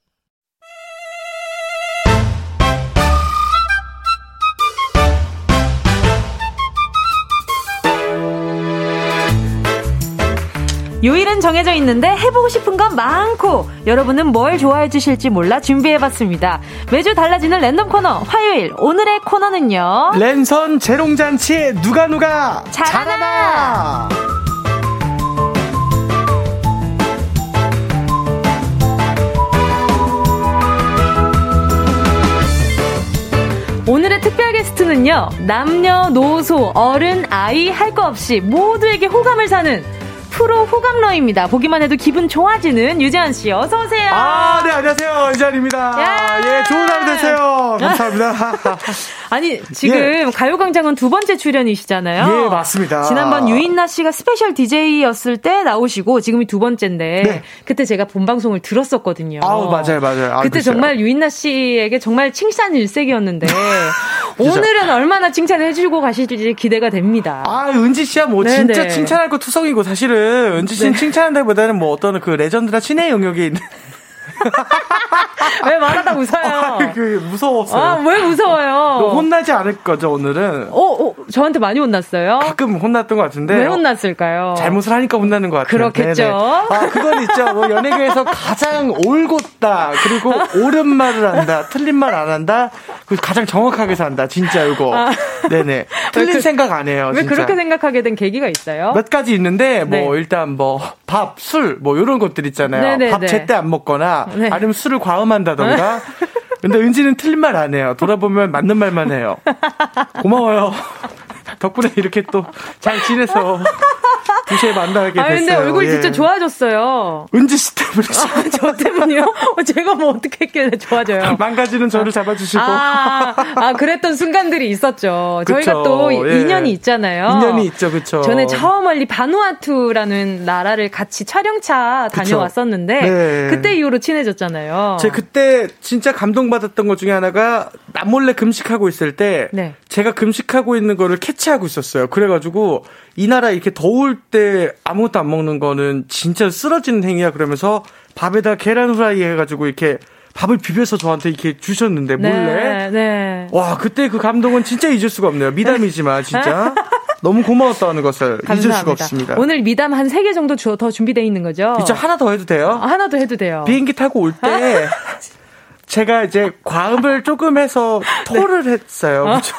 요일은 정해져 있는데 해보고 싶은 건 많고 여러분은 뭘 좋아해 주실지 몰라 준비해봤습니다. 매주 달라지는 랜덤 코너 화요일 오늘의 코너는요. 랜선 재롱잔치 누가 누가 잘하나. 잘하나. 오늘의 특별 게스트는요, 남녀 노소, 어른, 아이 할 거 없이 모두에게 호감을 사는 프로 호감러입니다. 보기만 해도 기분 좋아지는 유재환 씨, 어서 오세요. 아, 네 안녕하세요 유재환입니다. 예, 좋은 하루 되세요. 감사합니다. 아니 지금 예. 가요광장은 두 번째 출연이시잖아요. 예, 맞습니다. 지난번 유인나 씨가 special DJ였을 때 나오시고 지금이 두 번째인데 네. 그때 제가 본 방송을 들었었거든요. 아우 맞아요, 맞아요. 아, 그때. 정말 유인나 씨에게 정말 칭찬 일색이었는데 오늘은 얼마나 칭찬을 해주고 가실지 기대가 됩니다. 아 은지 씨야 뭐 네네. 진짜 칭찬할 거 투성이고 사실은 은지 씨는 네. 칭찬한다기보다는 뭐 어떤 그 레전드나 친의 영역에 있는. 왜 말하다 웃어요? 아, 그 무서웠어요. 아, 왜 무서워요? 혼나지 않을 거죠 오늘은? 어, 어, 저한테 많이 혼났어요? 가끔 혼났던 것 같은데. 왜 혼났을까요? 잘못을 하니까 혼나는 것 같아요. 그렇겠죠. 네네. 아, 그건 있죠. 뭐 연예계에서 가장 올곧다. 그리고 옳은 말을 한다. 틀린 말 안 한다. 그 가장 정확하게 산다. 진짜 이거. 아. 네네. 틀린 그, 생각 안 해요. 왜 진짜. 그렇게 생각하게 된 계기가 있어요? 몇 가지 있는데 뭐 네. 일단 뭐 밥, 술, 뭐 이런 것들 있잖아요. 네네네. 밥 제때 안 먹거나 네. 아니면 술을 과음한다던가. 근데 은지는 틀린 말 안 해요. 돌아보면 맞는 말만 해요. 고마워요. 덕분에 이렇게 또 잘 지내서 2시에 만나게 됐어요. 아, 근데 얼굴이 예. 진짜 좋아졌어요. 은지 씨 때문에. 아, 저 때문이요? 어, 제가 뭐 어떻게 했길래 좋아져요? 망가지는 저를 잡아주시고. 아, 아 그랬던 순간들이 있었죠. 그쵸, 저희가 또 예. 인연이 있잖아요. 인연이 있죠, 그쵸. 전에 저 멀리 바누아투라는 나라를 같이 촬영차 다녀왔었는데, 네. 그때 이후로 친해졌잖아요. 제 그때 진짜 감동받았던 것 중에 하나가 남몰래 금식하고 있을 때, 네. 제가 금식하고 있는 거를 캐치 하고 있었어요. 그래가지고, 이 나라 이렇게 더울 때 아무것도 안 먹는 거는 진짜 쓰러지는 행위야 그러면서 밥에다 계란 후라이 해가지고 이렇게 밥을 비벼서 저한테 이렇게 주셨는데 네, 몰래 네, 네. 와 그때 그 감동은 진짜 잊을 수가 없네요 미담이지만 진짜 너무 고마웠다는 것을 감사합니다. 잊을 수가 없습니다 오늘 미담 한세개 정도 더 준비되어 있는 거죠? 진짜 하나 더 해도 돼요? 아, 하나 더 해도 돼요 비행기 타고 올 때 제가 이제 과음을 조금 해서 토를 네. 했어요 그렇죠?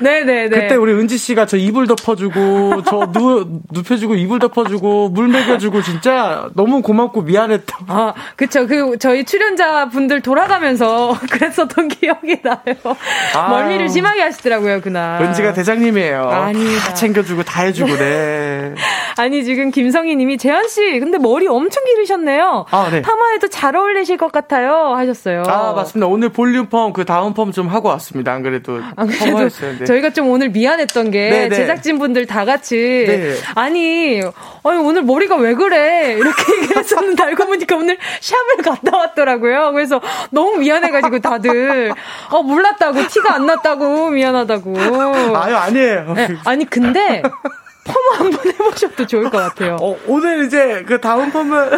네네네. 그때 우리 은지 씨가 저 이불 덮어주고, 저 누, 눕혀주고, 이불 덮어주고, 물 먹여주고, 진짜 너무 고맙고 미안했다. 아, 그쵸. 그, 저희 출연자 분들 돌아가면서 그랬었던 기억이 나요. 아, 멀미를 심하게 하시더라고요, 그날. 은지가 대장님이에요. 아니. 다 챙겨주고, 다 해주고, 네. 아니, 지금 김성희 님이, 재현씨, 근데 머리 엄청 기르셨네요. 아, 네. 파마에도 잘 어울리실 것 같아요. 하셨어요. 아, 맞습니다. 오늘 볼륨 펌, 그 다음 펌 좀 하고 왔습니다. 안 그래도. 안 그래도 네. 저희가 좀 오늘 미안했던 게 네네. 네. 제작진분들 다 같이 네. 아니, 아니 오늘 머리가 왜 그래 이렇게 얘기했었는데 알고 보니까 오늘 샵을 갔다 왔더라고요. 그래서 너무 미안해가지고 다들 어 몰랐다고 티가 안 났다고 미안하다고. 아유 아니에요. 네, 아니 근데 펌 한번 해보셔도 좋을 것 같아요. 어, 오늘 이제 그 다음 펌은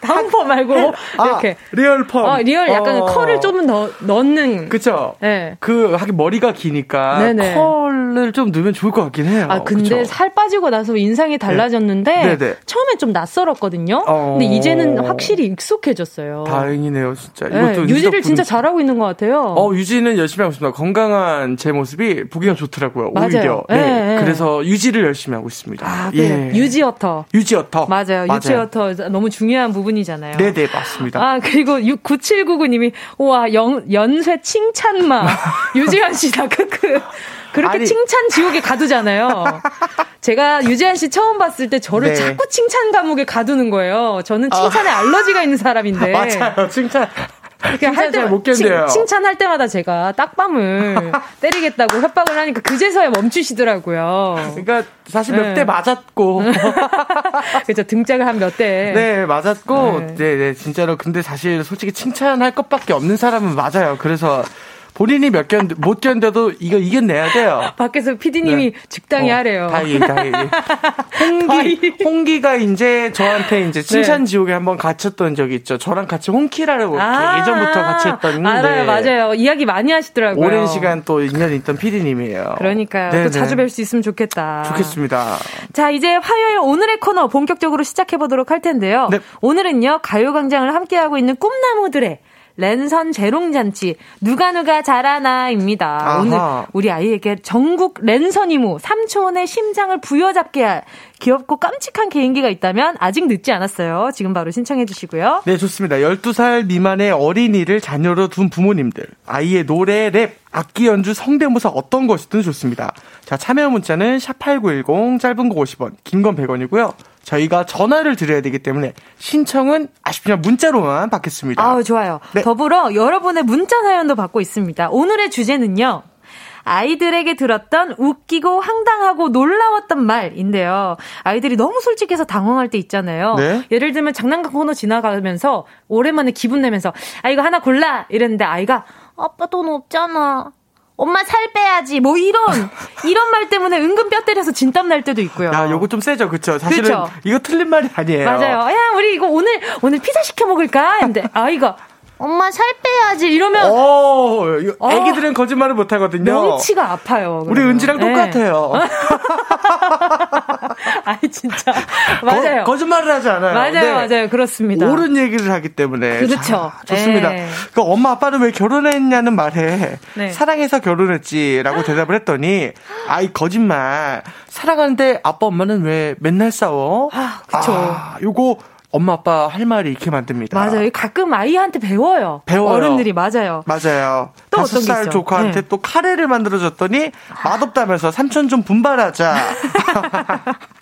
다음 펌 말고 아, 이렇게 real 펌. 어, real 약간 어. 컬을 좀 더 넣는. 그쵸. 네. 그 하긴 머리가 기니까 네네. 컬을 좀 넣으면 좋을 것 같긴 해요. 아 근데 그쵸? 살 빠지고 나서 인상이 달라졌는데 네. 처음에 좀 낯설었거든요. 어. 근데 이제는 확실히 익숙해졌어요. 다행이네요, 진짜. 네. 이것도 유지를 진짜 잘하고 있는 것 같아요. 어 유지는 열심히 하고 있습니다. 건강한 제 모습이 보기가 좋더라고요. 맞아요. 오히려. 네. 네. 그래서 유지를 열심히 하고. 하고 있습니다. 아, 예. 유지어터. 유지어터. 맞아요. 맞아요. 유지어터 너무 중요한 부분이잖아요. 네 네, 맞습니다. 아, 그리고 9799 님이, 우와, 연, 연쇄 칭찬마. 유지현 씨다, 크크. 그렇게 아니. 칭찬 지옥에 가두잖아요. 제가 유지한 씨 처음 봤을 때 저를 네. 자꾸 칭찬 감옥에 가두는 거예요. 저는 칭찬에 아. 알러지가 있는 사람인데. 맞아요. 칭찬. 그냥 할 때, 못 견뎌요. 칭, 찬할 때마다 제가 딱밤을 때리겠다고 협박을 하니까 그제서야 멈추시더라고요. 그러니까 사실 몇대 네. 맞았고. 그죠 등짝을 한 몇 대. 네, 맞았고. 네. 네, 네, 진짜로. 근데 사실 솔직히 칭찬할 것밖에 없는 사람은 맞아요. 그래서 본인이 몇 견, 못 견뎌도 이거 이겨내야 돼요. 밖에서 피디님이 네. 적당히 어, 하래요. 다이, 다이. 홍기, 홍기가 이제 저한테 이제 칭찬 네. 지옥에 한번 갇혔던 적이 있죠. 저랑 같이 홍키라고 아~ 예전부터 같이 했던. 알아요, 맞아요. 이야기 많이 하시더라고요. 오랜 시간 또 인연이 있던 피디님이에요. 그러니까요. 네네. 또 자주 뵐 수 있으면 좋겠다. 좋겠습니다. 자, 이제 화요일 오늘의 코너 본격적으로 시작해 보도록 할 텐데요. 네. 오늘은요, 가요광장을 함께하고 있는 꿈나무들의 랜선 재롱잔치 누가 누가 잘하나입니다. 아하. 오늘 우리 아이에게 전국 랜선 이모 삼촌의 심장을 부여잡게 할 귀엽고 깜찍한 개인기가 있다면 아직 늦지 않았어요. 지금 바로 신청해 주시고요. 네, 좋습니다. 12살 미만의 어린이를 자녀로 둔 부모님들. 아이의 노래, 랩, 악기 연주, 성대모사 어떤 것이든 좋습니다. 자, 참여 문자는 샵8910 짧은 거 50원, 긴 건 100원이고요. 저희가 전화를 드려야 되기 때문에 신청은 아쉽지만 문자로만 받겠습니다. 아, 좋아요. 네. 더불어 여러분의 문자 사연도 받고 있습니다. 오늘의 주제는요. 아이들에게 들었던 웃기고 황당하고 놀라웠던 말인데요. 아이들이 너무 솔직해서 당황할 때 있잖아요. 네? 예를 들면 장난감 코너 지나가면서 오랜만에 기분 내면서 아 이거 하나 골라 이랬는데 아이가 아빠 돈 없잖아. 엄마 살 빼야지 뭐 이런 이런 말 때문에 은근 뼈 때려서 진땀 날 때도 있고요. 야, 요거 좀 세죠, 그쵸? 사실은 그쵸? 이거 틀린 말이 아니에요. 맞아요. 야, 우리 이거 오늘 오늘 피자 시켜 먹을까? 근데 아이가 엄마 살 빼야지 이러면 어, 애기들은 어, 거짓말을 못 하거든요. 명치가 아파요. 그러면. 우리 은지랑 네. 똑같아요. 아니 진짜 맞아요. 거, 짓말을 하지 않아요. 맞아요, 네. 맞아요. 그렇습니다. 옳은 얘기를 하기 때문에 그렇죠. 자, 좋습니다. 네. 그 엄마 아빠는 왜 결혼했냐는 말에 네. 사랑해서 결혼했지라고 대답을 했더니 아이 거짓말. 사랑하는데 아빠 엄마는 왜 맨날 싸워? 아, 그렇죠. 아, 요거 엄마 아빠 할 말이 이렇게 만듭니다. 맞아요. 가끔 아이한테 배워요. 배워요. 어른들이 맞아요. 맞아요. 또 다섯 살 조카한테 네. 또 카레를 만들어줬더니 맛없다면서 삼촌 좀 분발하자.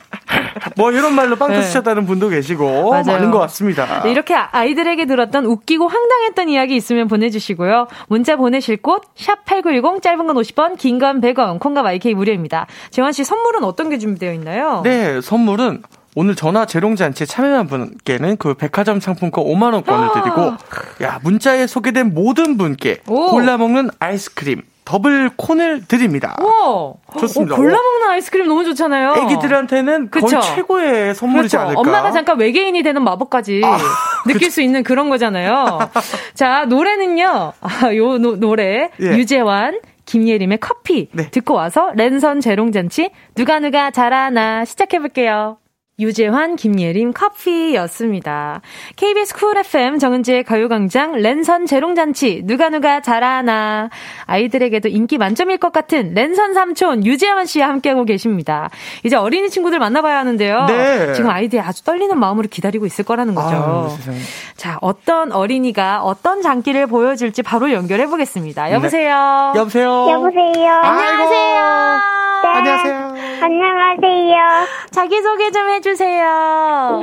뭐 이런 말로 빵 터치셨다는 네. 분도 계시고 맞아요. 많은 것 같습니다. 네, 이렇게 아이들에게 들었던 웃기고 황당했던 이야기 있으면 보내주시고요. 문자 보내실 곳 샵 #8910 짧은 건 50원, 긴 건 100원, 콩과 마이케이 무료입니다. 재환 씨 선물은 어떤 게 준비되어 있나요? 네, 선물은 오늘 전화 재롱잔치에 참여한 분께는 그 백화점 상품권 5만원권을 드리고, 야, 문자에 소개된 모든 분께 오. 골라 먹는 아이스크림, 더블 콘을 드립니다. 와, 좋습니다. 오, 골라 먹는 아이스크림 너무 좋잖아요. 애기들한테는 그쵸? 거의 최고의 선물이지 그렇죠. 않을까. 엄마가 잠깐 외계인이 되는 마법까지 아, 느낄 그쵸? 수 있는 그런 거잖아요. 자, 노래는요. 아, 요 노, 노래 예. 유재환 김예림의 커피 네. 듣고 와서 랜선 재롱잔치 누가 누가 잘하나 시작해 볼게요. 유재환, 김예림, 커피였습니다. KBS 쿨 FM 정은지의 가요광장 랜선 재롱잔치 누가 누가 잘하나 아이들에게도 인기 만점일 것 같은 랜선 삼촌 유재환 씨와 함께하고 계십니다. 이제 어린이 친구들 만나봐야 하는데요. 네. 지금 아이들이 아주 떨리는 마음으로 기다리고 있을 거라는 거죠. 아유, 자, 어떤 어린이가 어떤 장기를 보여줄지 바로 연결해 보겠습니다. 여보세요. 네. 여보세요. 여보세요. 안녕하세요. 네. 안녕하세요. 안녕하세요. 자기소개 좀 해주세요.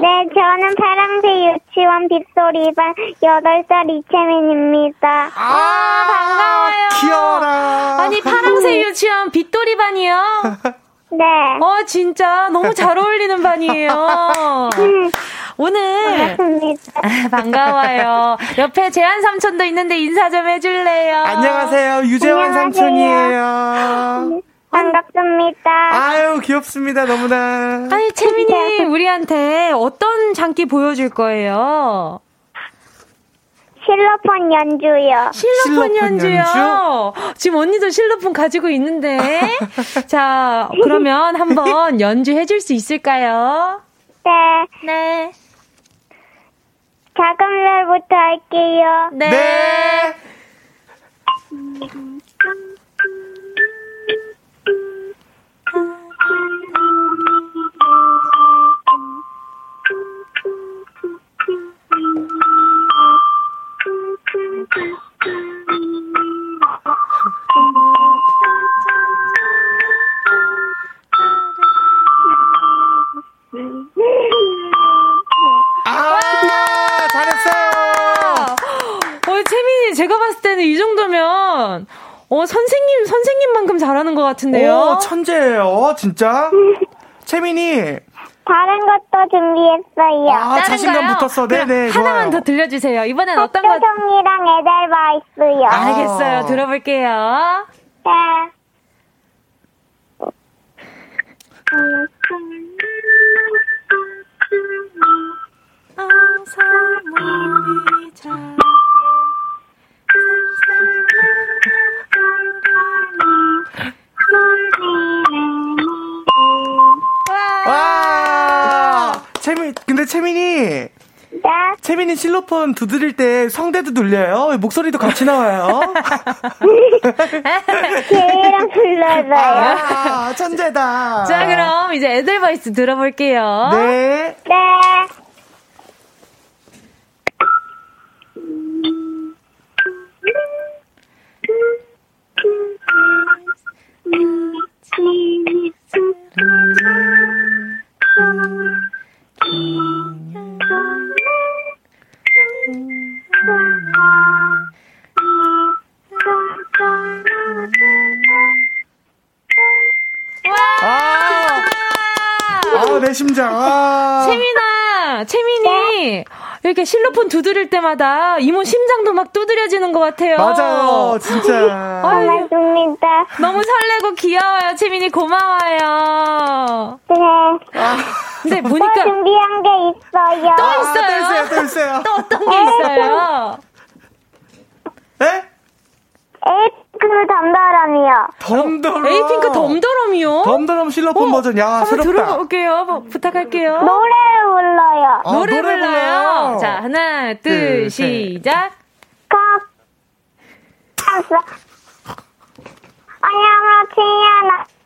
네, 저는 파랑새 유치원 빗소리반 8살 이채민입니다. 아, 반가워요. 귀여워라. 아니, 파랑새 유치원 빗돌이반이요? 네. 어, 진짜 너무 잘 어울리는 반이에요. 오늘 반갑습니다. 아, 반가워요. 옆에 재한 삼촌도 있는데 인사 좀 해줄래요? 안녕하세요. 유재환 삼촌이에요. 반갑습니다. 아유, 귀엽습니다. 너무나. 아니, 채민이 우리한테 어떤 장기 보여줄 거예요? 실로폰 연주요. 실로폰, 연주요? 연주? 지금 언니도 실로폰 가지고 있는데. 자, 그러면 한번 연주해 줄 수 있을까요? 네. 네. 작은 별부터 할게요. 네. 네. 아, 잘했어요. 어, 채민이 제가 봤을 때는 이 정도면 어, 선생님, 선생님만큼 잘하는 것 같은데요? 오, 천재예요, 진짜. 채민이, 다른 것도 준비했어요. 아, 자신감 붙었어. 네네. 하나만 더 들려주세요. 이번엔 어떤 거? 박효정이랑 에델바이스요. 아. 알겠어요. 들어볼게요. 네. 와! 채민, 근데 채민이. 네. 채민이 실로폰 두드릴 때 성대도 눌려요? 목소리도 같이 나와요? 걔랑 불러줘요. 아, 천재다. 자, 그럼 이제 에델바이스 들어볼게요. 네. 네. 아, 아, 내 심장. 아. 채민아, 채민이 이렇게 실로폰 두드릴 때마다 이모 심장도 막 두드려지는 것 같아요. 맞아요, 진짜. 고맙습니다. 너무 설레고 귀여워요, 채민이 고마워요. 네. 아. 근데 또 보니까 준비한 게 있어요. 또 아, 있어요. 또 있어요, 또 있어요. 또 어떤 게 있어요? 네? 에이핑크 담다람이요. 덤더럼. 에이핑크 덤더럼이요? 덤더럼 실로폰 어, 버전. 야, 한번 새롭다. 들어볼게요. 뭐, 부탁할게요. 노래를 불러요. 아, 노래, 노래 불러요. 불러요. 자, 하나, 둘, 둘, 셋. 시작. 컵. 나는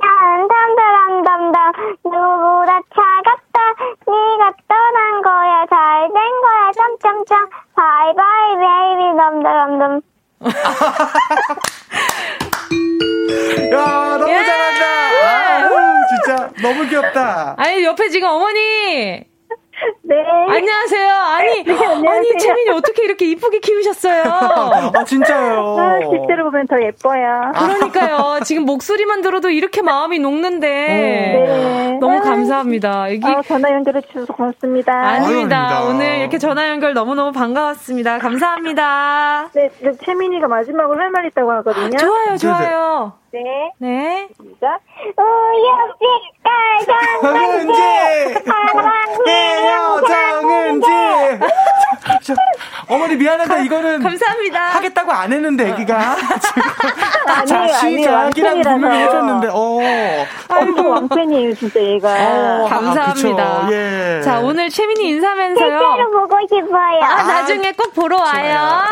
담담담담담 누구보다 차갑다 네가 떠난 거야 잘 된 거야 점점점 bye bye baby 담담담담 야, 너무 예! 잘한다. 아유, 진짜 너무 귀엽다. 아니, 옆에 지금 어머니. 네 안녕하세요. 아니, 아니, 채민이 어떻게 이렇게 이쁘게 키우셨어요? 아, 진짜요. 보면 더 예뻐요 그러니까요. 지금 목소리만 들어도 이렇게 마음이 녹는데. 네. 너무 감사합니다. 여기. 전화 연결해 주셔서 고맙습니다 아닙니다. 아닙니다. 오늘 이렇게 전화 연결 너무 너무 반가웠습니다. 감사합니다. 네, 채민이가 마지막으로 할 말 있다고 하거든요 좋아요, 좋아요. 네 네. 시작 우유 정은지! 해요, 정은지! 저, 어머니 미안한데 이거는 감사합니다. 하겠다고 안 했는데 애기가 아니에요, 자 시작이란 아니에요. 분명히 해줬는데 어. 엄청 왕팬이에요, 진짜 얘가. 어, 감사합니다. 아, 예. 자, 오늘 최민이 인사하면서요. 실제로 보고 싶어요. 아, 나중에 꼭 보러 와요.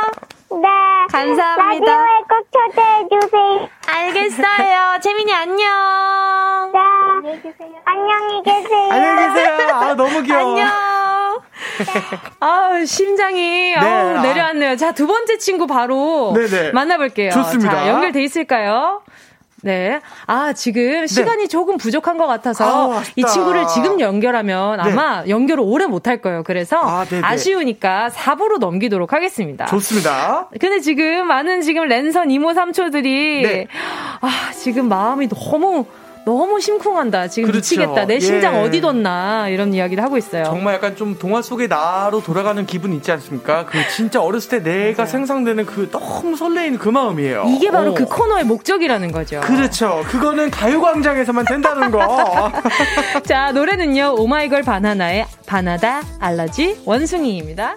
네. 감사합니다. 라디오에 꼭 초대해주세요. 알겠어요. 채민이 안녕. 네. 안녕히 계세요. 안녕히 계세요. 아 너무 귀여워. 안녕. 아우, 심장이, 아우, 아. 내려왔네요. 자, 두 번째 친구 바로 네네. 만나볼게요. 좋습니다. 자, 연결돼 있을까요? 네. 아, 지금 시간이 조금 부족한 것 같아서 네. 아쉽다. 이 친구를 지금 연결하면 네. 아마 연결을 오래 못 할 거예요. 그래서 아, 네네. 아쉬우니까 4부로 넘기도록 하겠습니다. 좋습니다. 근데 지금 많은 지금 랜선 이모 삼초들이 네. 아 지금 마음이 너무 너무 심쿵한다. 지금 그렇죠. 미치겠다. 내 심장 예. 어디 뒀나 이런 이야기를 하고 있어요. 정말 약간 좀 동화 속의 나로 돌아가는 기분 있지 않습니까? 그 진짜 어렸을 때 내가 생성되는 그 너무 설레이는 그 마음이에요. 이게 바로 어. 그 코너의 목적이라는 거죠. 그렇죠. 그거는 가요광장에서만 된다는 거. 자 노래는요 오마이걸 바나나의 바나다 알러지 원숭이입니다.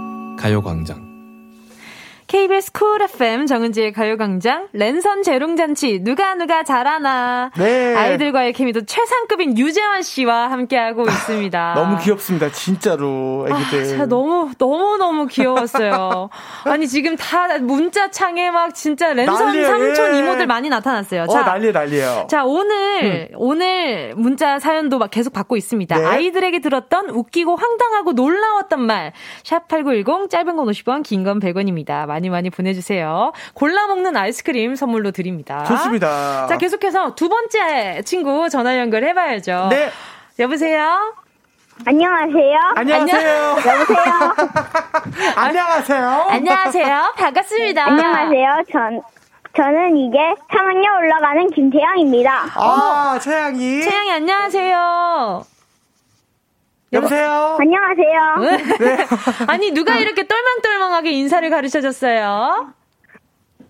가요광장. KBS 쿨 FM 정은지의 가요광장 랜선 재롱잔치 누가 누가 잘하나 네. 아이들과의 케미도 최상급인 유재환 씨와 함께하고 있습니다. 너무 귀엽습니다. 진짜로 애기들. 아, 너무 너무 너무 귀여웠어요. 아니 지금 다 문자 창에 막 진짜 랜선 난리예요. 삼촌 예. 이모들 많이 나타났어요. 자, 어, 난리 난리예요. 자 오늘 음. 오늘 문자 사연도 막 계속 받고 있습니다. 네. 아이들에게 들었던 웃기고 황당하고 놀라웠던 말. 샵8910 짧은 건 50원 긴 건 100원입니다. 많이 많이 보 내주세요. 골라 먹는 아이스크림 선물로 드립니다. 좋습니다. 자, 계속해서 두 번째 친구 전화 연결해봐야죠. 네. 여보세요? 안녕하세요. 안녕하세요. 여보세요. 안녕하세요. 안녕하세요. 반갑습니다. 안녕하세요. 전 저는 이제 3학년 올라가는 김태양입니다. 아, 채양이. 채양이 안녕하세요. 여보세요? 안녕하세요. 네. 아니, 누가 이렇게 똘망똘망하게 인사를 가르쳐 줬어요?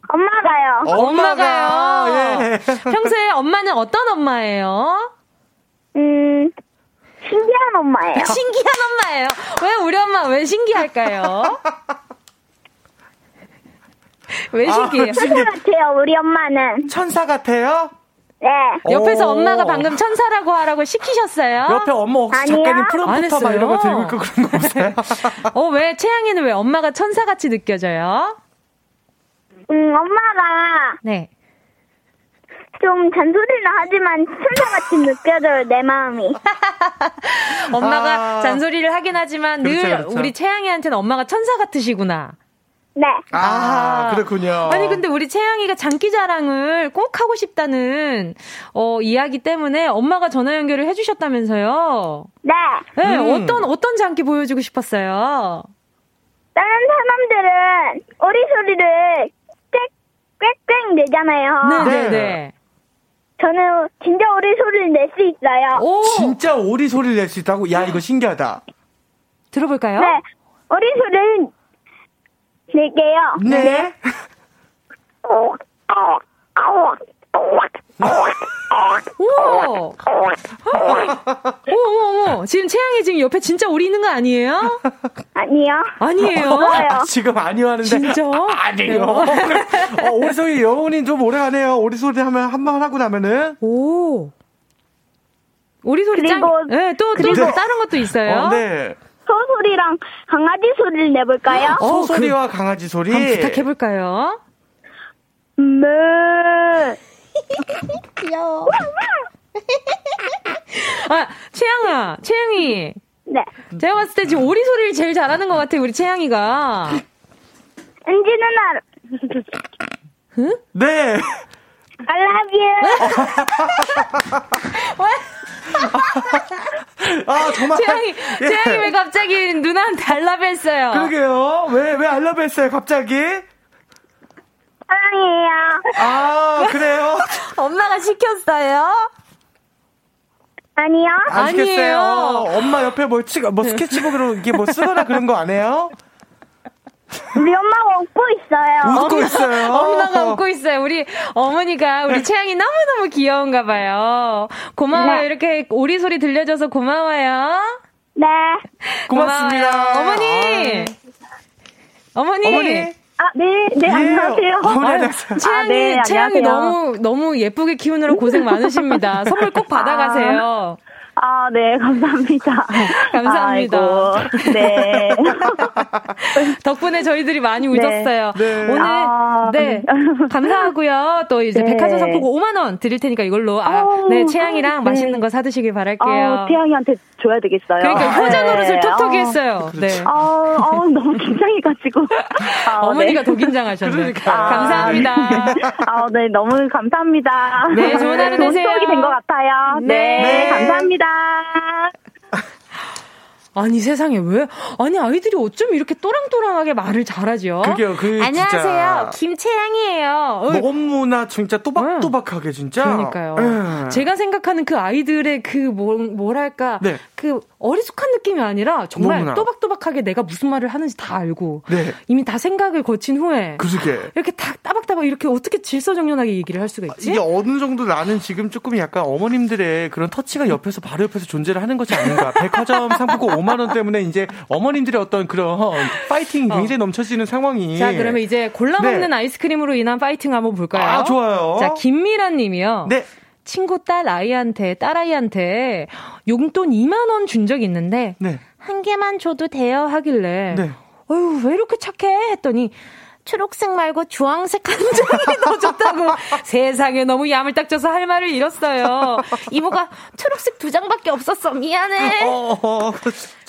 엄마가요. 엄마가요. 예. 평소에 엄마는 어떤 엄마예요? 음, 신기한 엄마예요. 신기한 엄마예요. 왜 우리 엄마 왜 신기할까요? 왜 아, 신기해요? 천사 같아요, 우리 엄마는. 천사 같아요? 네. 옆에서 엄마가 방금 천사라고 하라고 시키셨어요? 옆에 엄마 혹시 아니요? 작가님 프롬프터 막 이런 거 들고 있고 그런 거 없어요? 어, 왜, 채양이는 왜 엄마가 천사같이 느껴져요? 음, 엄마가. 네. 좀 잔소리는 하지만 천사같이 느껴져요, 내 마음이. 엄마가 아~ 잔소리를 하긴 하지만 그렇죠, 늘 그렇죠. 우리 채양이한테는 엄마가 천사 같으시구나. 네. 아, 아, 그렇군요. 아니, 근데 우리 채영이가 장기 자랑을 꼭 하고 싶다는, 어, 이야기 때문에 엄마가 전화 연결을 해주셨다면서요? 네. 네, 음. 어떤, 어떤 장기 보여주고 싶었어요? 다른 사람들은 오리 소리를 꽥꽥 내잖아요. 네네네. 네, 네. 저는 진짜 오리 소리를 낼 수 있어요. 오! 진짜 오리 소리를 낼 수 있다고? 야, 이거 신기하다. 들어볼까요? 네. 오리 소리를 낼게요. 네. 네. 오! 어머, 어머, 지금 채양이 지금 옆에 진짜 오리 있는 거 아니에요? 아니요. 아니에요? 아, 지금 아니요 하는데. 진짜? 아 니요. 어, 오리 소리 영혼이 좀 오래 하네요. 오리 소리 하면 한 번 하고 나면은. 오. 오리 소리 짱. 네, 또, 또, 또 다른 것도 있어요? 어, 네. 소소리랑 강아지 소리를 내볼까요? 어, 소소리와 그, 강아지 소리. 한번 부탁해볼까요? 네. 귀여워. 아, 채양아, 채양이. 네. 제가 봤을 때 지금 오리 소리를 제일 잘하는 것 같아, 우리 채양이가. 은지 누나. 응? 네. I love you. 아, 정말. 재앙이, 예. 재앙이 왜 갑자기 누나한테 알라브 했어요? 그러게요. 왜, 왜 알라브 했어요, 갑자기? 사랑해요. 아, 그래요? 엄마가 시켰어요? 아니요. 아니에요. 엄마 옆에 뭐, 치, 뭐 스케치북으로 이게 뭐 쓰거나 그런 거 안 해요? 우리 엄마가 웃고 있어요. 웃고 있어요. 엄마가 웃고 있어요. 우리 어머니가 우리 채양이 너무너무 귀여운가 봐요. 고마워요. 네. 이렇게 오리 소리 들려줘서 고마워요. 네. 고맙습니다. 고마워요. 어머니. 어머니. 어머니. 아, 네, 네, 예. 안녕하세요. 아, 채양이, 아, 네, 채양이 너무, 너무 예쁘게 키우느라 고생 많으십니다. 선물 꼭 받아가세요. 아. 아, 네, 감사합니다. 감사합니다. 아이고, 네. 덕분에 저희들이 많이 네. 웃었어요. 네. 오늘, 아, 네, 감사하고요. 또 이제 네. 백화점 상품 5만원 드릴 테니까 이걸로, 아, 네, 채양이랑 네. 맛있는 거 사드시길 바랄게요. 아, 태양이한테 줘야 되겠어요. 그러니까 효자 노릇을 네. 톡톡히 했어요. 아, 네. 아, 아, 해가지고. 아, 어머니가 더 긴장하셨네요. 그러니까. 감사합니다. 아, 네, 너무 감사합니다. 네, 좋은 하루 되세요. 수이 된 것 같아요. 네, 네 감사합니다. 아니 세상에 왜 아니 아이들이 어쩜 이렇게 또랑또랑하게 말을 잘하죠? 그게요. 그 안녕하세요. 김채양이에요. 너무나 진짜 또박또박하게 진짜. 그러니까요. 에. 예. 제가 생각하는 그 아이들의 그 뭐, 뭐랄까 네. 그 어리숙한 느낌이 아니라 정말 너무나. 또박또박하게 내가 무슨 말을 하는지 다 알고 네. 이미 다 생각을 거친 후에 그러게. 이렇게 다 따박따박 이렇게 어떻게 질서정연하게 얘기를 할 수가 있지? 이게 어느 정도 나는 지금 조금 약간 어머님들의 그런 터치가 옆에서 바로 옆에서 존재를 하는 것이 아닌가. 백화점 상품권 5만 원 때문에 이제 어머님들의 어떤 그런 파이팅이 어. 굉장히 넘쳐지는 상황이. 자, 그러면 이제 골라 먹는 네. 아이스크림으로 인한 파이팅 한번 볼까요? 아, 좋아요. 자, 김미란 님이요. 네. 친구 딸 아이한테 딸 아이한테 용돈 2만 원 준 적이 있는데 네. 한 개만 줘도 돼요 하길래 네. 어휴 왜 이렇게 착해 했더니 초록색 말고 주황색 한 장이 더 좋다고 세상에 너무 야물 딱져서 할 말을 잃었어요. 이모가 초록색 두 장밖에 없었어 미안해. 어, 어,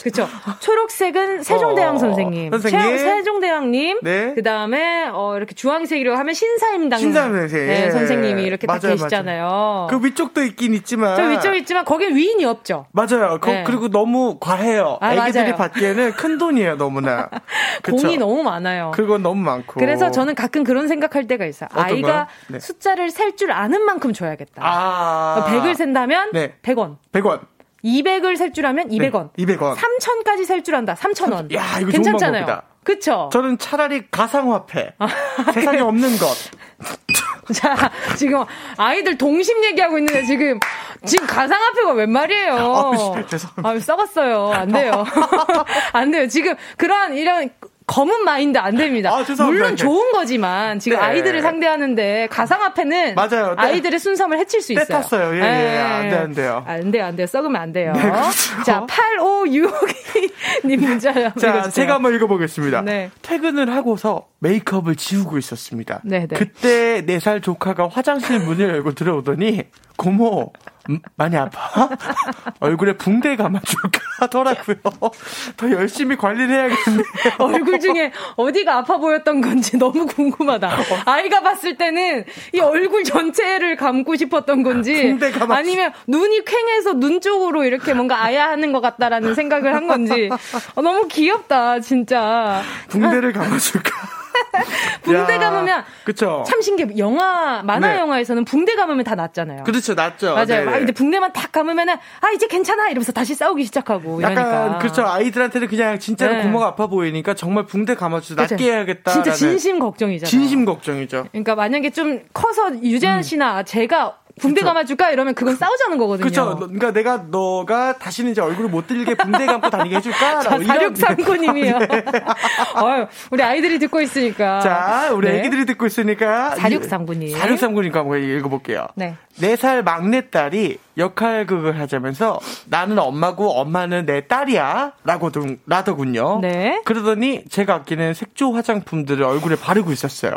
그렇죠. 초록색은 세종대왕 어, 선생님, 선생님. 세종대왕님. 네. 그 다음에 어 이렇게 주황색이라고 하면 신사임당 신사임 선생 네, 선생님이 이렇게 맞아요, 딱 계시잖아요. 맞아요. 그 위쪽도 있긴 있지만 저 위쪽 있지만 거긴 위인이 없죠. 맞아요. 네. 그리고 너무 과해요. 아, 애기들이 맞아요. 받기에는 큰 돈이에요 너무나. 공이 너무 많아요. 그건 너무 많고. 그래서 저는 가끔 그런 생각할 때가 있어요. 아이가 네. 숫자를 셀 줄 아는 만큼 줘야겠다. 아. 100을 센다면 네. 100원. 100원. 200을 셀 줄 알면 200원. 네, 200원. 3000까지 셀 줄 안다. 3000원. 야, 이거 괜찮잖아요. 그쵸? 저는 차라리 가상화폐. 아, 세상에 없는 것. 자, 지금 아이들 동심 얘기하고 있는데 지금, 지금 가상화폐가 웬 말이에요? 아, 죄송합니다. 아, 썩었어요. 안 돼요. 안 돼요. 지금 그런 이런 검은 마인드 안 됩니다. 아, 물론 좋은 거지만 지금 네. 아이들을 상대하는,데 가상화폐는 맞아요. 네. 아이들의 순수함을 해칠 수 있어요. 탔어요. 예, 예. 네. 안 돼, 안 돼요. 안 돼요, 안 돼요. 썩으면 안 돼요. 네, 그렇죠. 자, 8565님 문자요. 자, 읽어주세요. 제가 한번 읽어보겠습니다. 네. 퇴근을 하고서 메이크업을 지우고 있었습니다. 네, 네. 그때 4살 조카가 화장실 문을 열고 들어오더니 고모 음, 많이 아파? 얼굴에 붕대 감아줄까 하더라고요. 더 열심히 관리를 해야겠네요. 얼굴 중에 어디가 아파 보였던 건지 너무 궁금하다. 아이가 봤을 때는 이 얼굴 전체를 감고 싶었던 건지 아니면 눈이 퀭해서 눈 쪽으로 이렇게 뭔가 아야 하는 것 같다라는 생각을 한 건지 어, 너무 귀엽다 진짜. 붕대를 감아줄까? 붕대 감으면 그쵸. 참 신기해. 영화 만화 네. 영화에서는 붕대 감으면 다 낫잖아요. 그렇죠, 낫죠. 맞아요. 네. 막 이제 붕대만 탁 감으면은 아 이제 괜찮아 이러면서 다시 싸우기 시작하고 이러니까. 약간 그렇죠. 아이들한테는 그냥 진짜로 네. 고모가 아파 보이니까 정말 붕대 감아주서 낫게 해야겠다. 진짜 진심 걱정이잖아요. 진심 걱정이죠. 그러니까 만약에 좀 커서 유재한 음. 씨나 음. 제가 붕대 감아줄까 이러면 그건 싸우자는 거거든요. 그렇죠. 그러니까 내가 너가 다시는 이제 얼굴을 못 들게 붕대 감고 다니게 해줄까? 자, 사육삼구님이요. 네. 어휴, 우리 아이들이 듣고 있으니까. 자, 우리 네. 애기들이 듣고 있으니까. 사육삼구님. 사육삼구님 한번 읽어볼게요. 네. 4살 막내딸이 역할극을 하자면서 나는 엄마고 엄마는 내 딸이야 라고 라더군요. 네. 그러더니 제가 아끼는 색조 화장품들을 얼굴에 바르고 있었어요.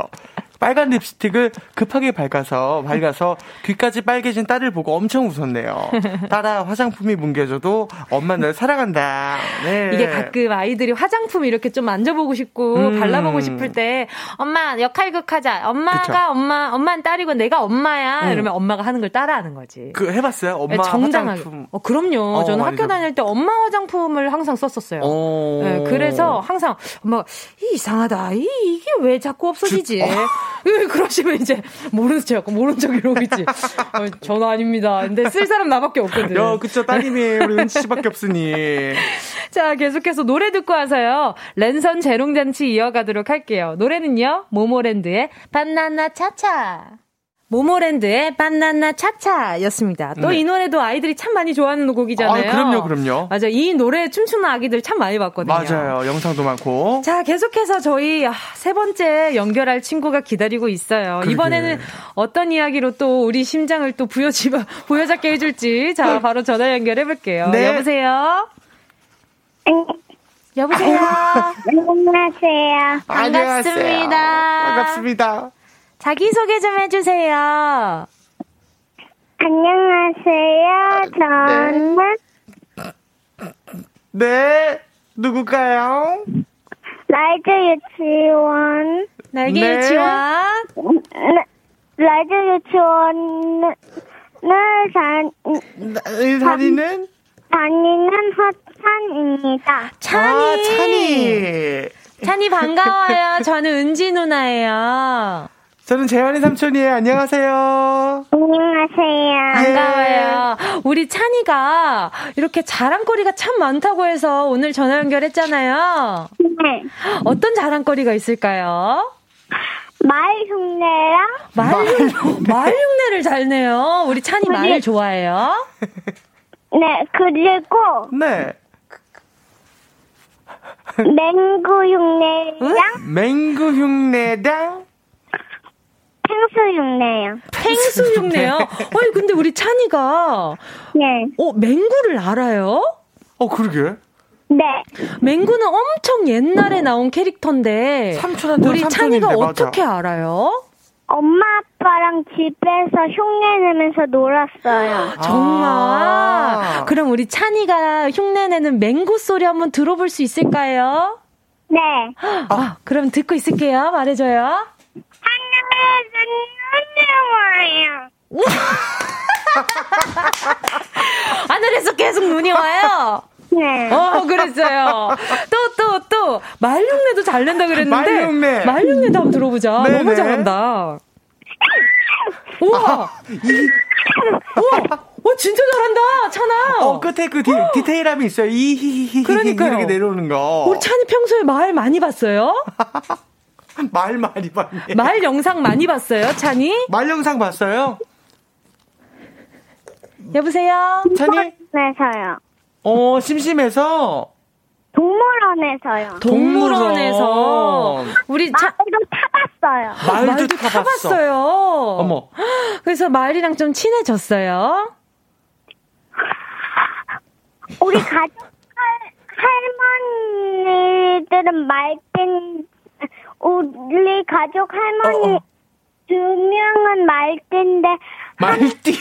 빨간 립스틱을 급하게 밝아서 밝아서 귀까지 빨개진 딸을 보고 엄청 웃었네요. 딸아 화장품이 뭉개져도 엄마 널 사랑한다. 네. 이게 가끔 아이들이 화장품 이렇게 좀 만져보고 싶고 음. 발라보고 싶을 때 엄마 역할극하자. 엄마가 그쵸. 엄마 엄마는 딸이고 내가 엄마야. 음. 이러면 엄마가 하는 걸 따라하는 거지. 그 해봤어요? 엄마 네, 정당하게. 화장품. 어, 그럼요. 어, 저는 학교 좀... 다닐 때 엄마 화장품을 항상 썼었어요. 네, 그래서 항상 엄마가 이상하다. 이, 이게 왜 자꾸 없어지지? 주... 어. 그러시면 이제 모르는 척, 모르는 척 이러고 있지. 어, 전화 아닙니다. 근데 쓸 사람 나밖에 없거든. 요, 그쵸. 따님이 우리 은치 씨밖에 없으니. 자, 계속해서 노래 듣고 와서요. 랜선 재롱잔치 이어가도록 할게요. 노래는요. 모모랜드의 바나나 차차. 모모랜드의 바나나 차차였습니다. 또이 네. 노래도 아이들이 참 많이 좋아하는 곡이잖아요. 아, 그럼요, 그럼요. 맞아. 이 노래 춤추는 아기들 참 많이 봤거든요. 맞아요. 영상도 많고. 자, 계속해서 저희 아, 세 번째 연결할 친구가 기다리고 있어요. 그러게. 이번에는 어떤 이야기로 또 우리 심장을 또 부여지, 부여잡게 해줄지. 자, 바로 전화 연결해 볼게요. 네. 여보세요? 여보세요? 안녕하세요. 반갑습니다. 반갑습니다. 자기소개 좀 해주세요. 안녕하세요. 저는. 네. 네. 누굴까요? 라이즈 유치원. 날개 네. 유치원. 네. 라이즈 유치원을 다, 다니는? 다니는 허찬입니다. 찬이. 아, 찬이. 찬이 반가워요. 저는 은지 누나예요. 저는 재환이 삼촌이에요. 안녕하세요. 안녕하세요. 안녕하세요. 반가워요. 우리 찬이가 이렇게 자랑거리가 참 많다고 해서 오늘 전화 연결했잖아요. 네. 어떤 자랑거리가 있을까요? 말 흉내랑 말, 말 흉내를 잘 내요. 우리 찬이 말을 좋아해요. 네, 그리고 네. 맹구 흉내랑 맹구 흉내랑 펭수 흉내요. 펭수 흉내요? 아니, 근데 우리 찬이가, 네. 어, 맹구를 알아요? 어, 그러게. 네. 맹구는 엄청 옛날에 나온 캐릭터인데, 삼촌한테 우리 찬이가 어떻게 맞아. 알아요? 엄마 아빠랑 집에서 흉내 내면서 놀았어요. 정말. 아. 그럼 우리 찬이가 흉내 내는 맹구 소리 한번 들어볼 수 있을까요? 네. 아, 그럼 듣고 있을게요. 말해줘요. 하늘에서 눈이 와요. 하늘에서 계속 눈이 와요. 네. 어, 그랬어요. 또, 또, 또, 말흉내도 잘 낸다 그랬는데. 말흉내. 말흉내도 한번 들어보자. 네네. 너무 잘한다. 우와! 우와! 어, 진짜 잘한다, 찬아! 어, 끝에 그 디, 디테일함이 있어요. 이히히히. 그러니까요. 이렇게 내려오는 거. 우리 찬이 평소에 말 많이 봤어요? 말 많이 봤네. 말 영상 많이 봤어요, 찬이? 말 영상 봤어요? 여보세요? 찬이? 동물원에서요. 어, 심심해서. 동물원에서요. 동물원에서. 우리 차, 말도 타봤어요. 말도, 말도 타봤어. 타봤어요. 어머. 그래서 말이랑 좀 친해졌어요. 우리 가족 할, 할머니들은 말땐 우리 가족 할머니 어, 어. 두 명은 말땐데 말띠.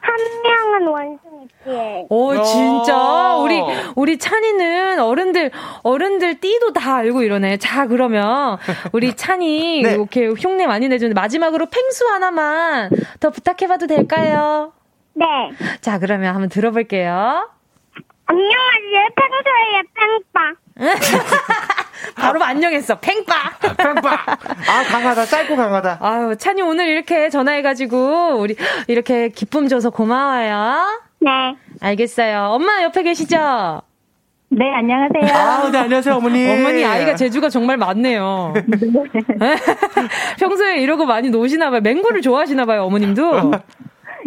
한 명은 원숭이띠예요. 오, 어. 진짜? 우리, 우리 찬이는 어른들, 어른들 띠도 다 알고 이러네. 자, 그러면, 우리 찬이 네. 이렇게 흉내 많이 내주는데, 마지막으로 팽수 하나만 더 부탁해봐도 될까요? 네. 자, 그러면 한번 들어볼게요. 안녕하세요. 평소에 팽빵. 바로 안녕했어. 팽빠! 빵빵. 아, 강하다. 짧고 강하다. 아유, 찬이 오늘 이렇게 전화해가지고, 우리, 이렇게 기쁨 줘서 고마워요. 네. 알겠어요. 엄마 옆에 계시죠? 네, 안녕하세요. 아, 네, 안녕하세요, 어머니. 어머니 아이가 재주가 정말 많네요. 평소에 이러고 많이 노시나 봐요. 맹구를 좋아하시나 봐요, 어머님도.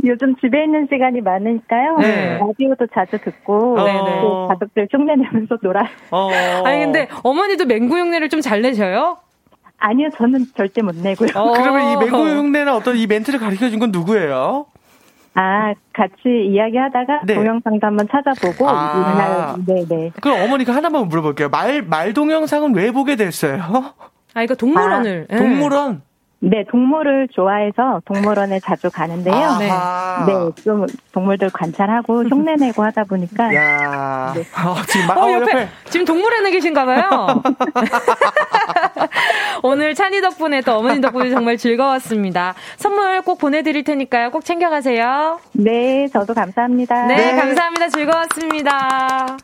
요즘 집에 있는 시간이 많으니까요. 네. 라디오도 자주 듣고 네네. 또 가족들 흉내내면서 놀아요. 어. 아니 근데 어머니도 맹구 흉내를 좀 잘 내셔요? 아니요, 저는 절대 못 내고요. 어. 그러면 이 맹구 흉내나 어떤 이 멘트를 가르쳐 준 건 누구예요? 아, 같이 이야기하다가 네. 동영상도 한번 찾아보고 아. 네, 네. 그럼 어머니가 하나만 물어볼게요. 말, 말 동영상은 왜 보게 됐어요? 아 이거 동물원을. 예. 동물원? 네, 동물을 좋아해서 동물원에 자주 가는데요. 아하. 네, 좀 동물들 관찰하고 흉내내고 하다 보니까 야 어, 지금 마, 어, 어, 옆에, 옆에. 지금 동물원에 계신가 봐요. 오늘 찬이 덕분에 또 어머니 덕분에 정말 즐거웠습니다. 선물 꼭 보내드릴 테니까요. 꼭 챙겨가세요. 네, 저도 감사합니다. 네, 감사합니다. 즐거웠습니다.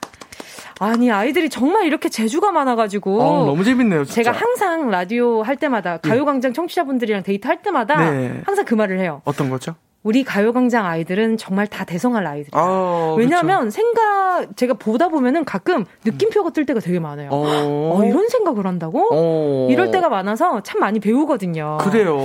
아니, 아이들이 정말 이렇게 재주가 많아가지고. 어, 너무 재밌네요, 진짜. 제가 항상 라디오 할 때마다, 가요광장 청취자분들이랑 데이트 할 때마다 네. 항상 그 말을 해요. 어떤 거죠? 우리 가요광장 아이들은 정말 다 대성할 아이들이에요. 아, 왜냐하면 생각, 제가 보다 보면은 가끔 느낌표가 뜰 때가 되게 많아요. 어. 어, 이런 생각을 한다고? 어. 이럴 때가 많아서 참 많이 배우거든요. 그래요?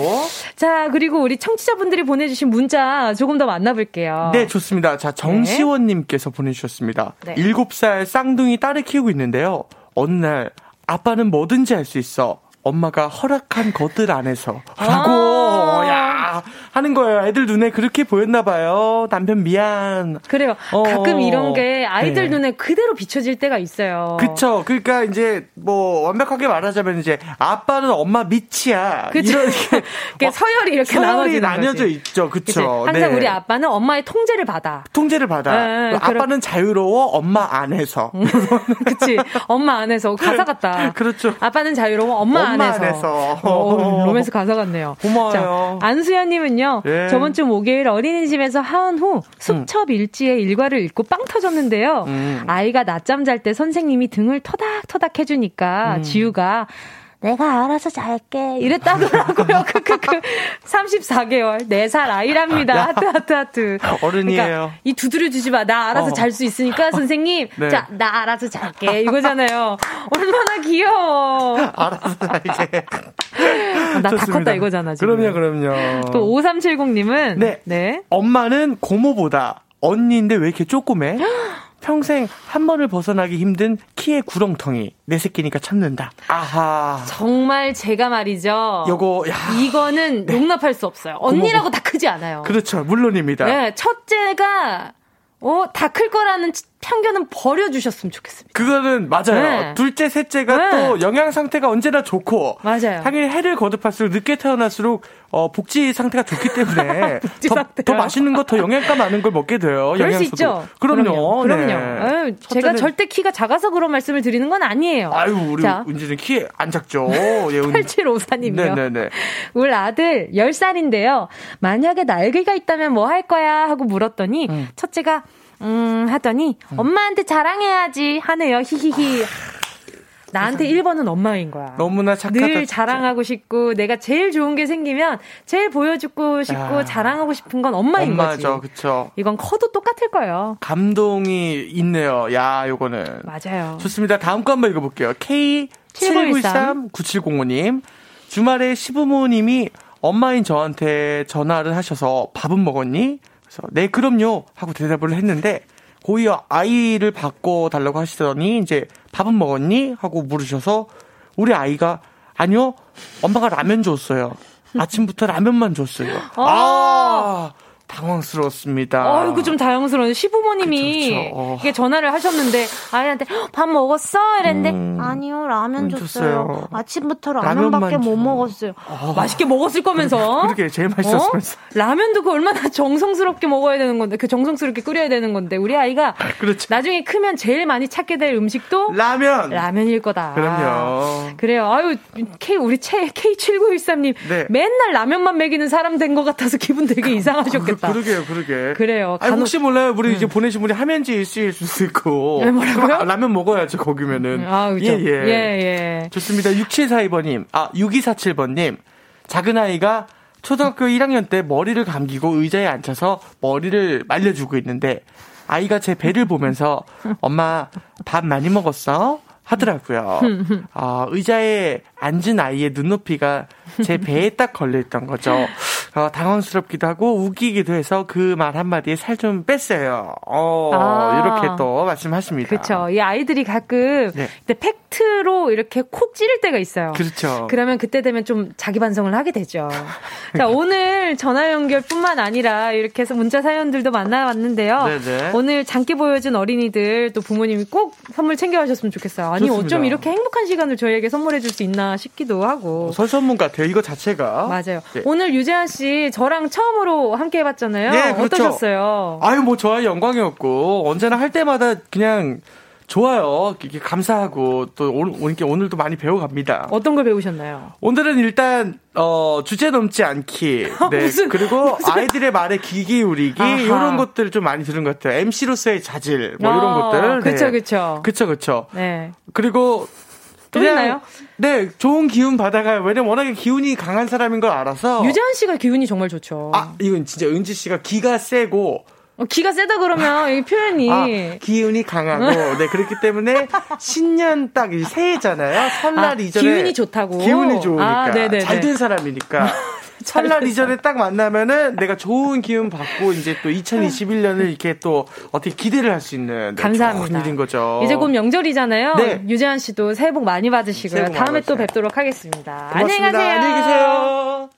자, 그리고 우리 청취자분들이 보내주신 문자 조금 더 만나볼게요. 네, 좋습니다. 자, 정시원님께서 보내주셨습니다. 네. 일곱 살 쌍둥이 딸을 키우고 있는데요. 어느 날, 아빠는 뭐든지 할 수 있어. 엄마가 허락한 것들 안에서. 라고, 아. 야 하는 거예요. 애들 눈에 그렇게 보였나 봐요. 남편 미안. 그래요. 어. 가끔 이런 게 아이들 네. 눈에 그대로 비춰질 때가 있어요. 그쵸. 그러니까 이제 뭐 완벽하게 말하자면 이제 아빠는 엄마 밑이야. 그쵸. 이렇게 서열이 이렇게 서열이 나뉘어져 거지. 있죠. 그쵸. 항상 네. 우리 아빠는 엄마의 통제를 받아. 통제를 받아. 네, 아빠는 자유로워 엄마 안에서. 그치. 엄마 안에서. 가사 같다. 그렇죠. 아빠는 자유로워 엄마, 엄마 안에서. 안에서. 어, 로맨스 가사 같네요. 고마워요. 자, 안수연님은요. 예. 저번 주 목요일 어린이집에서 하은 후 수첩 일지의 일과를 읽고 빵 터졌는데요. 음. 아이가 낮잠 잘 때 선생님이 등을 터닥터닥 해주니까 음. 지우가 내가 알아서 잘게. 이랬다더라고요. 크크크. 34개월. 4살 아이랍니다. 야. 하트, 하트, 하트. 어른이에요. 그러니까 이 두드려 주지 마. 나 알아서 어. 잘수 있으니까, 선생님. 네. 자, 나 알아서 잘게. 이거잖아요. 얼마나 귀여워. 알아서 잘게. 나 다 컸다 이거잖아, 지금. 그럼요, 그럼요. 또 5370님은. 네. 네. 엄마는 고모보다 언니인데 왜 이렇게 쪼꼬매? 평생 한 번을 벗어나기 힘든 키의 구렁텅이. 내 새끼니까 참는다. 아하. 정말 제가 말이죠. 요거, 야. 이거는 네. 용납할 수 없어요. 언니라고 고모... 다 크지 않아요. 그렇죠. 물론입니다. 네. 첫째가 어, 다 클 거라는 편견은 버려주셨으면 좋겠습니다. 그거는 맞아요. 네. 둘째, 셋째가 네. 또 영양 상태가 언제나 좋고. 맞아요. 당연히 해를 거듭할수록 늦게 태어날수록 어, 복지 상태가 좋기 때문에 더, 더, 맛있는 거, 더 영양가 많은 걸 먹게 돼요. 그럴 영양소도. 수 있죠. 그럼요. 그럼요. 네. 아유, 제가 절대 키가 작아서 그런 말씀을 드리는 건 아니에요. 아유, 우리 자. 은지는 키 안 작죠. 예, 8754님이요. 네네네. 우리 아들 10살인데요. 만약에 날개가 있다면 뭐 할 거야? 하고 물었더니 음. 첫째가 음, 하더니, 음. 엄마한테 자랑해야지 하네요. 히히히. 나한테 1번은 엄마인 거야. 너무나 착하다. 늘 자랑하고 싶고 내가 제일 좋은 게 생기면 제일 보여주고 싶고 야. 자랑하고 싶은 건 엄마인 엄마죠, 거지. 그쵸. 이건 커도 똑같을 거예요. 감동이 있네요. 야, 요거는. 맞아요. 좋습니다. 다음 거 한번 읽어볼게요. K7913-9705님. 주말에 시부모님이 엄마인 저한테 전화를 하셔서 밥은 먹었니? 그래서 네 그럼요 하고 대답을 했는데 고이 아이를 바꿔 달라고 하시더니 이제 밥은 먹었니? 하고 물으셔서 우리 아이가 아니요 엄마가 라면 줬어요. 아침부터 라면만 줬어요. 아, 아 당황스러웠습니다. 아이고 좀 당황스러운 시부모님이 그쵸, 그쵸. 어. 이게 전화를 하셨는데 아이한테 밥 먹었어 이랬는데 음, 아니요 라면 음, 줬어요. 줬어요. 아침부터 라면밖에 못 먹었어요. 어. 맛있게 먹었을 거면서. 그렇게 제일 맛있었으면서. 어? 라면도 그 얼마나 정성스럽게 먹어야 되는 건데 그 정성스럽게 끓여야 되는 건데 우리 아이가 그렇죠. 나중에 크면 제일 많이 찾게 될 음식도 라면 라면일 거다. 그럼요. 그래요. 아유 K 우리 최 K7913님 네. 맨날 라면만 먹이는 사람 된 것 같아서 기분 되게 이상하셨겠다. 모르겠다. 그러게요, 그러게. 그래요. 아니, 혹시 몰라요. 우리 음. 이제 보내신 분이 하면지 있을 수도 있고. 네, 뭐라고요? 라면 먹어야죠, 거기면은. 아, 그죠. 예, 예. 예, 예. 좋습니다. 6742번님, 아, 6247번님. 작은 아이가 초등학교 1학년 때 머리를 감기고 의자에 앉혀서 머리를 말려주고 있는데, 아이가 제 배를 보면서, 엄마, 밥 많이 먹었어? 하더라고요. 어, 의자에 앉은 아이의 눈높이가 제 배에 딱 걸려있던 거죠. 어, 당황스럽기도 하고 웃기기도 해서 그 말 한마디에 살 좀 뺐어요. 어, 아. 이렇게 또 말씀하십니다. 그렇죠. 이 아이들이 가끔 네. 팩트로 이렇게 콕 찌를 때가 있어요. 그렇죠. 그러면 그때 되면 좀 자기 반성을 하게 되죠. 자, 오늘 전화 연결뿐만 아니라 이렇게 해서 문자 사연들도 만나봤는데요. 네네. 오늘 장기 보여준 어린이들 또 부모님이 꼭 선물 챙겨가셨으면 좋겠어요. 아니 좋습니다. 어쩜 이렇게 행복한 시간을 저희에게 선물해 줄 수 있나 싶기도 하고. 설선문 같아요. 이거 자체가. 맞아요. 네. 오늘 유재한 씨 저랑 처음으로 함께 해봤잖아요. 네, 그렇죠. 어떠셨어요? 아유 뭐 저의 영광이었고 언제나 할 때마다 그냥 좋아요. 이게 감사하고 또 오늘 오늘도 많이 배워갑니다. 어떤 걸 배우셨나요? 오늘은 일단 어 주제 넘지 않기. 네. 무슨, 그리고 무슨... 아이들의 말에 귀 기울이기 이런 것들을 좀 많이 들은 것 같아요. MC로서의 자질 뭐 이런 어, 것들. 그렇죠, 네. 그렇죠. 그렇죠, 그렇죠. 네. 그리고 또 있나요? 네, 좋은 기운 받아가요. 왜냐면 워낙에 기운이 강한 사람인 걸 알아서. 유재한 씨가 기운이 정말 좋죠. 아, 이건 진짜 은지 씨가 기가 세고 어, 기가 세다 그러면 이 표현이 아, 기운이 강하고 네 그렇기 때문에 신년 딱 새해잖아요. 설날 아, 이전에 기운이 좋다고 기운이 좋으니까 아, 잘된 사람이니까 설날 이전에 딱 만나면은 내가 좋은 기운 받고 이제 또 2021년을 이렇게 또 어떻게 기대를 할 수 있는 네, 감사합니다. 일인 거죠. 이제 곧 명절이잖아요. 네. 유재한 씨도 새해 복 많이 받으시고요. 복 다음에 또 뵙도록 하겠습니다. 고맙습니다. 안녕히 가세요. 안녕히 계세요.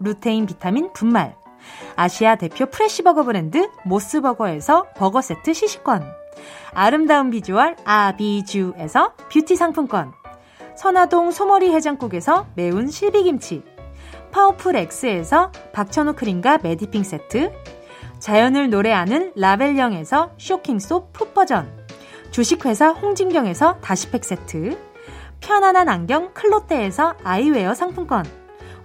루테인 비타민 분말, 아시아 대표 fresh버거 브랜드 모스버거에서 버거 세트 시식권, 아름다운 비주얼 아비주에서 뷰티 상품권. 선화동 소머리 해장국에서 매운 실비김치. 파워풀 X에서 박천호 크림과 매디핑 세트. 자연을 노래하는 라벨령에서 쇼킹소 풋버전. 주식회사 홍진경에서 다시팩 세트. 편안한 안경 클로떼에서 아이웨어 상품권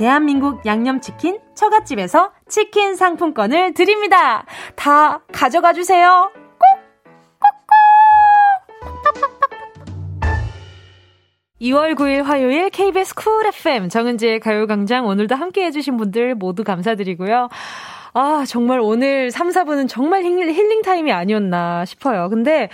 대한민국 양념치킨 처갓집에서 치킨 상품권을 드립니다. 다 가져가 주세요. 꼭! 꼭꼭! 2월 9일 화요일 KBS 쿨 FM 정은지의 가요광장 오늘도 함께 해주신 분들 모두 감사드리고요. 아, 정말 오늘 3, 4분은 정말 힐링, 힐링 타임이 아니었나 싶어요. 근데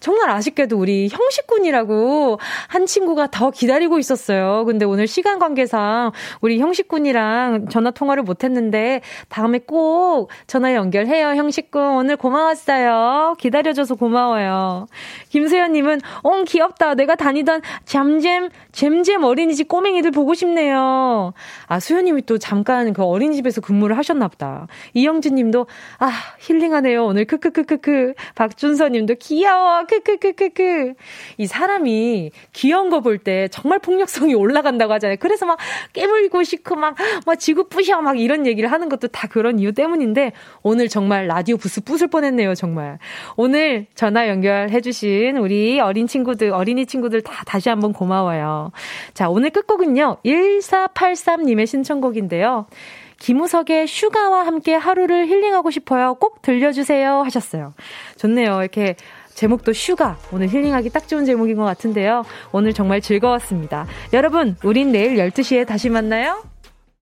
정말 아쉽게도 우리 형식군이라고 한 친구가 더 기다리고 있었어요. 근데 오늘 시간 관계상 우리 형식군이랑 전화 통화를 못 했는데 다음에 꼭 전화 연결해요. 형식군 오늘 고마웠어요. 기다려줘서 고마워요. 김수현님은 어 귀엽다. 내가 다니던 잠잼 잼잼 어린이집 꼬맹이들 보고 싶네요. 아 수현님이 또 잠깐 그 어린이집에서 근무를 하셨나 보다. 이영진 님도, 아, 힐링하네요. 오늘 크크크크크. 박준서 님도 귀여워. 크크크크크. 이 사람이 귀여운 거 볼 때 정말 폭력성이 올라간다고 하잖아요. 그래서 막 깨물고 싶고 막, 막 지구 부셔 막 이런 얘기를 하는 것도 다 그런 이유 때문인데 오늘 정말 라디오 부스 부술 뻔했네요. 정말. 오늘 전화 연결해주신 우리 어린 친구들, 어린이 친구들 다 다시 한번 고마워요. 자, 오늘 끝곡은요. 1483님의 신청곡인데요. 김우석의 Sugar와 함께 하루를 힐링하고 싶어요. 꼭 들려주세요. 하셨어요. 좋네요. 이렇게 제목도 Sugar. 오늘 힐링하기 딱 좋은 제목인 것 같은데요. 오늘 정말 즐거웠습니다. 여러분, 우린 내일 12시에 다시 만나요.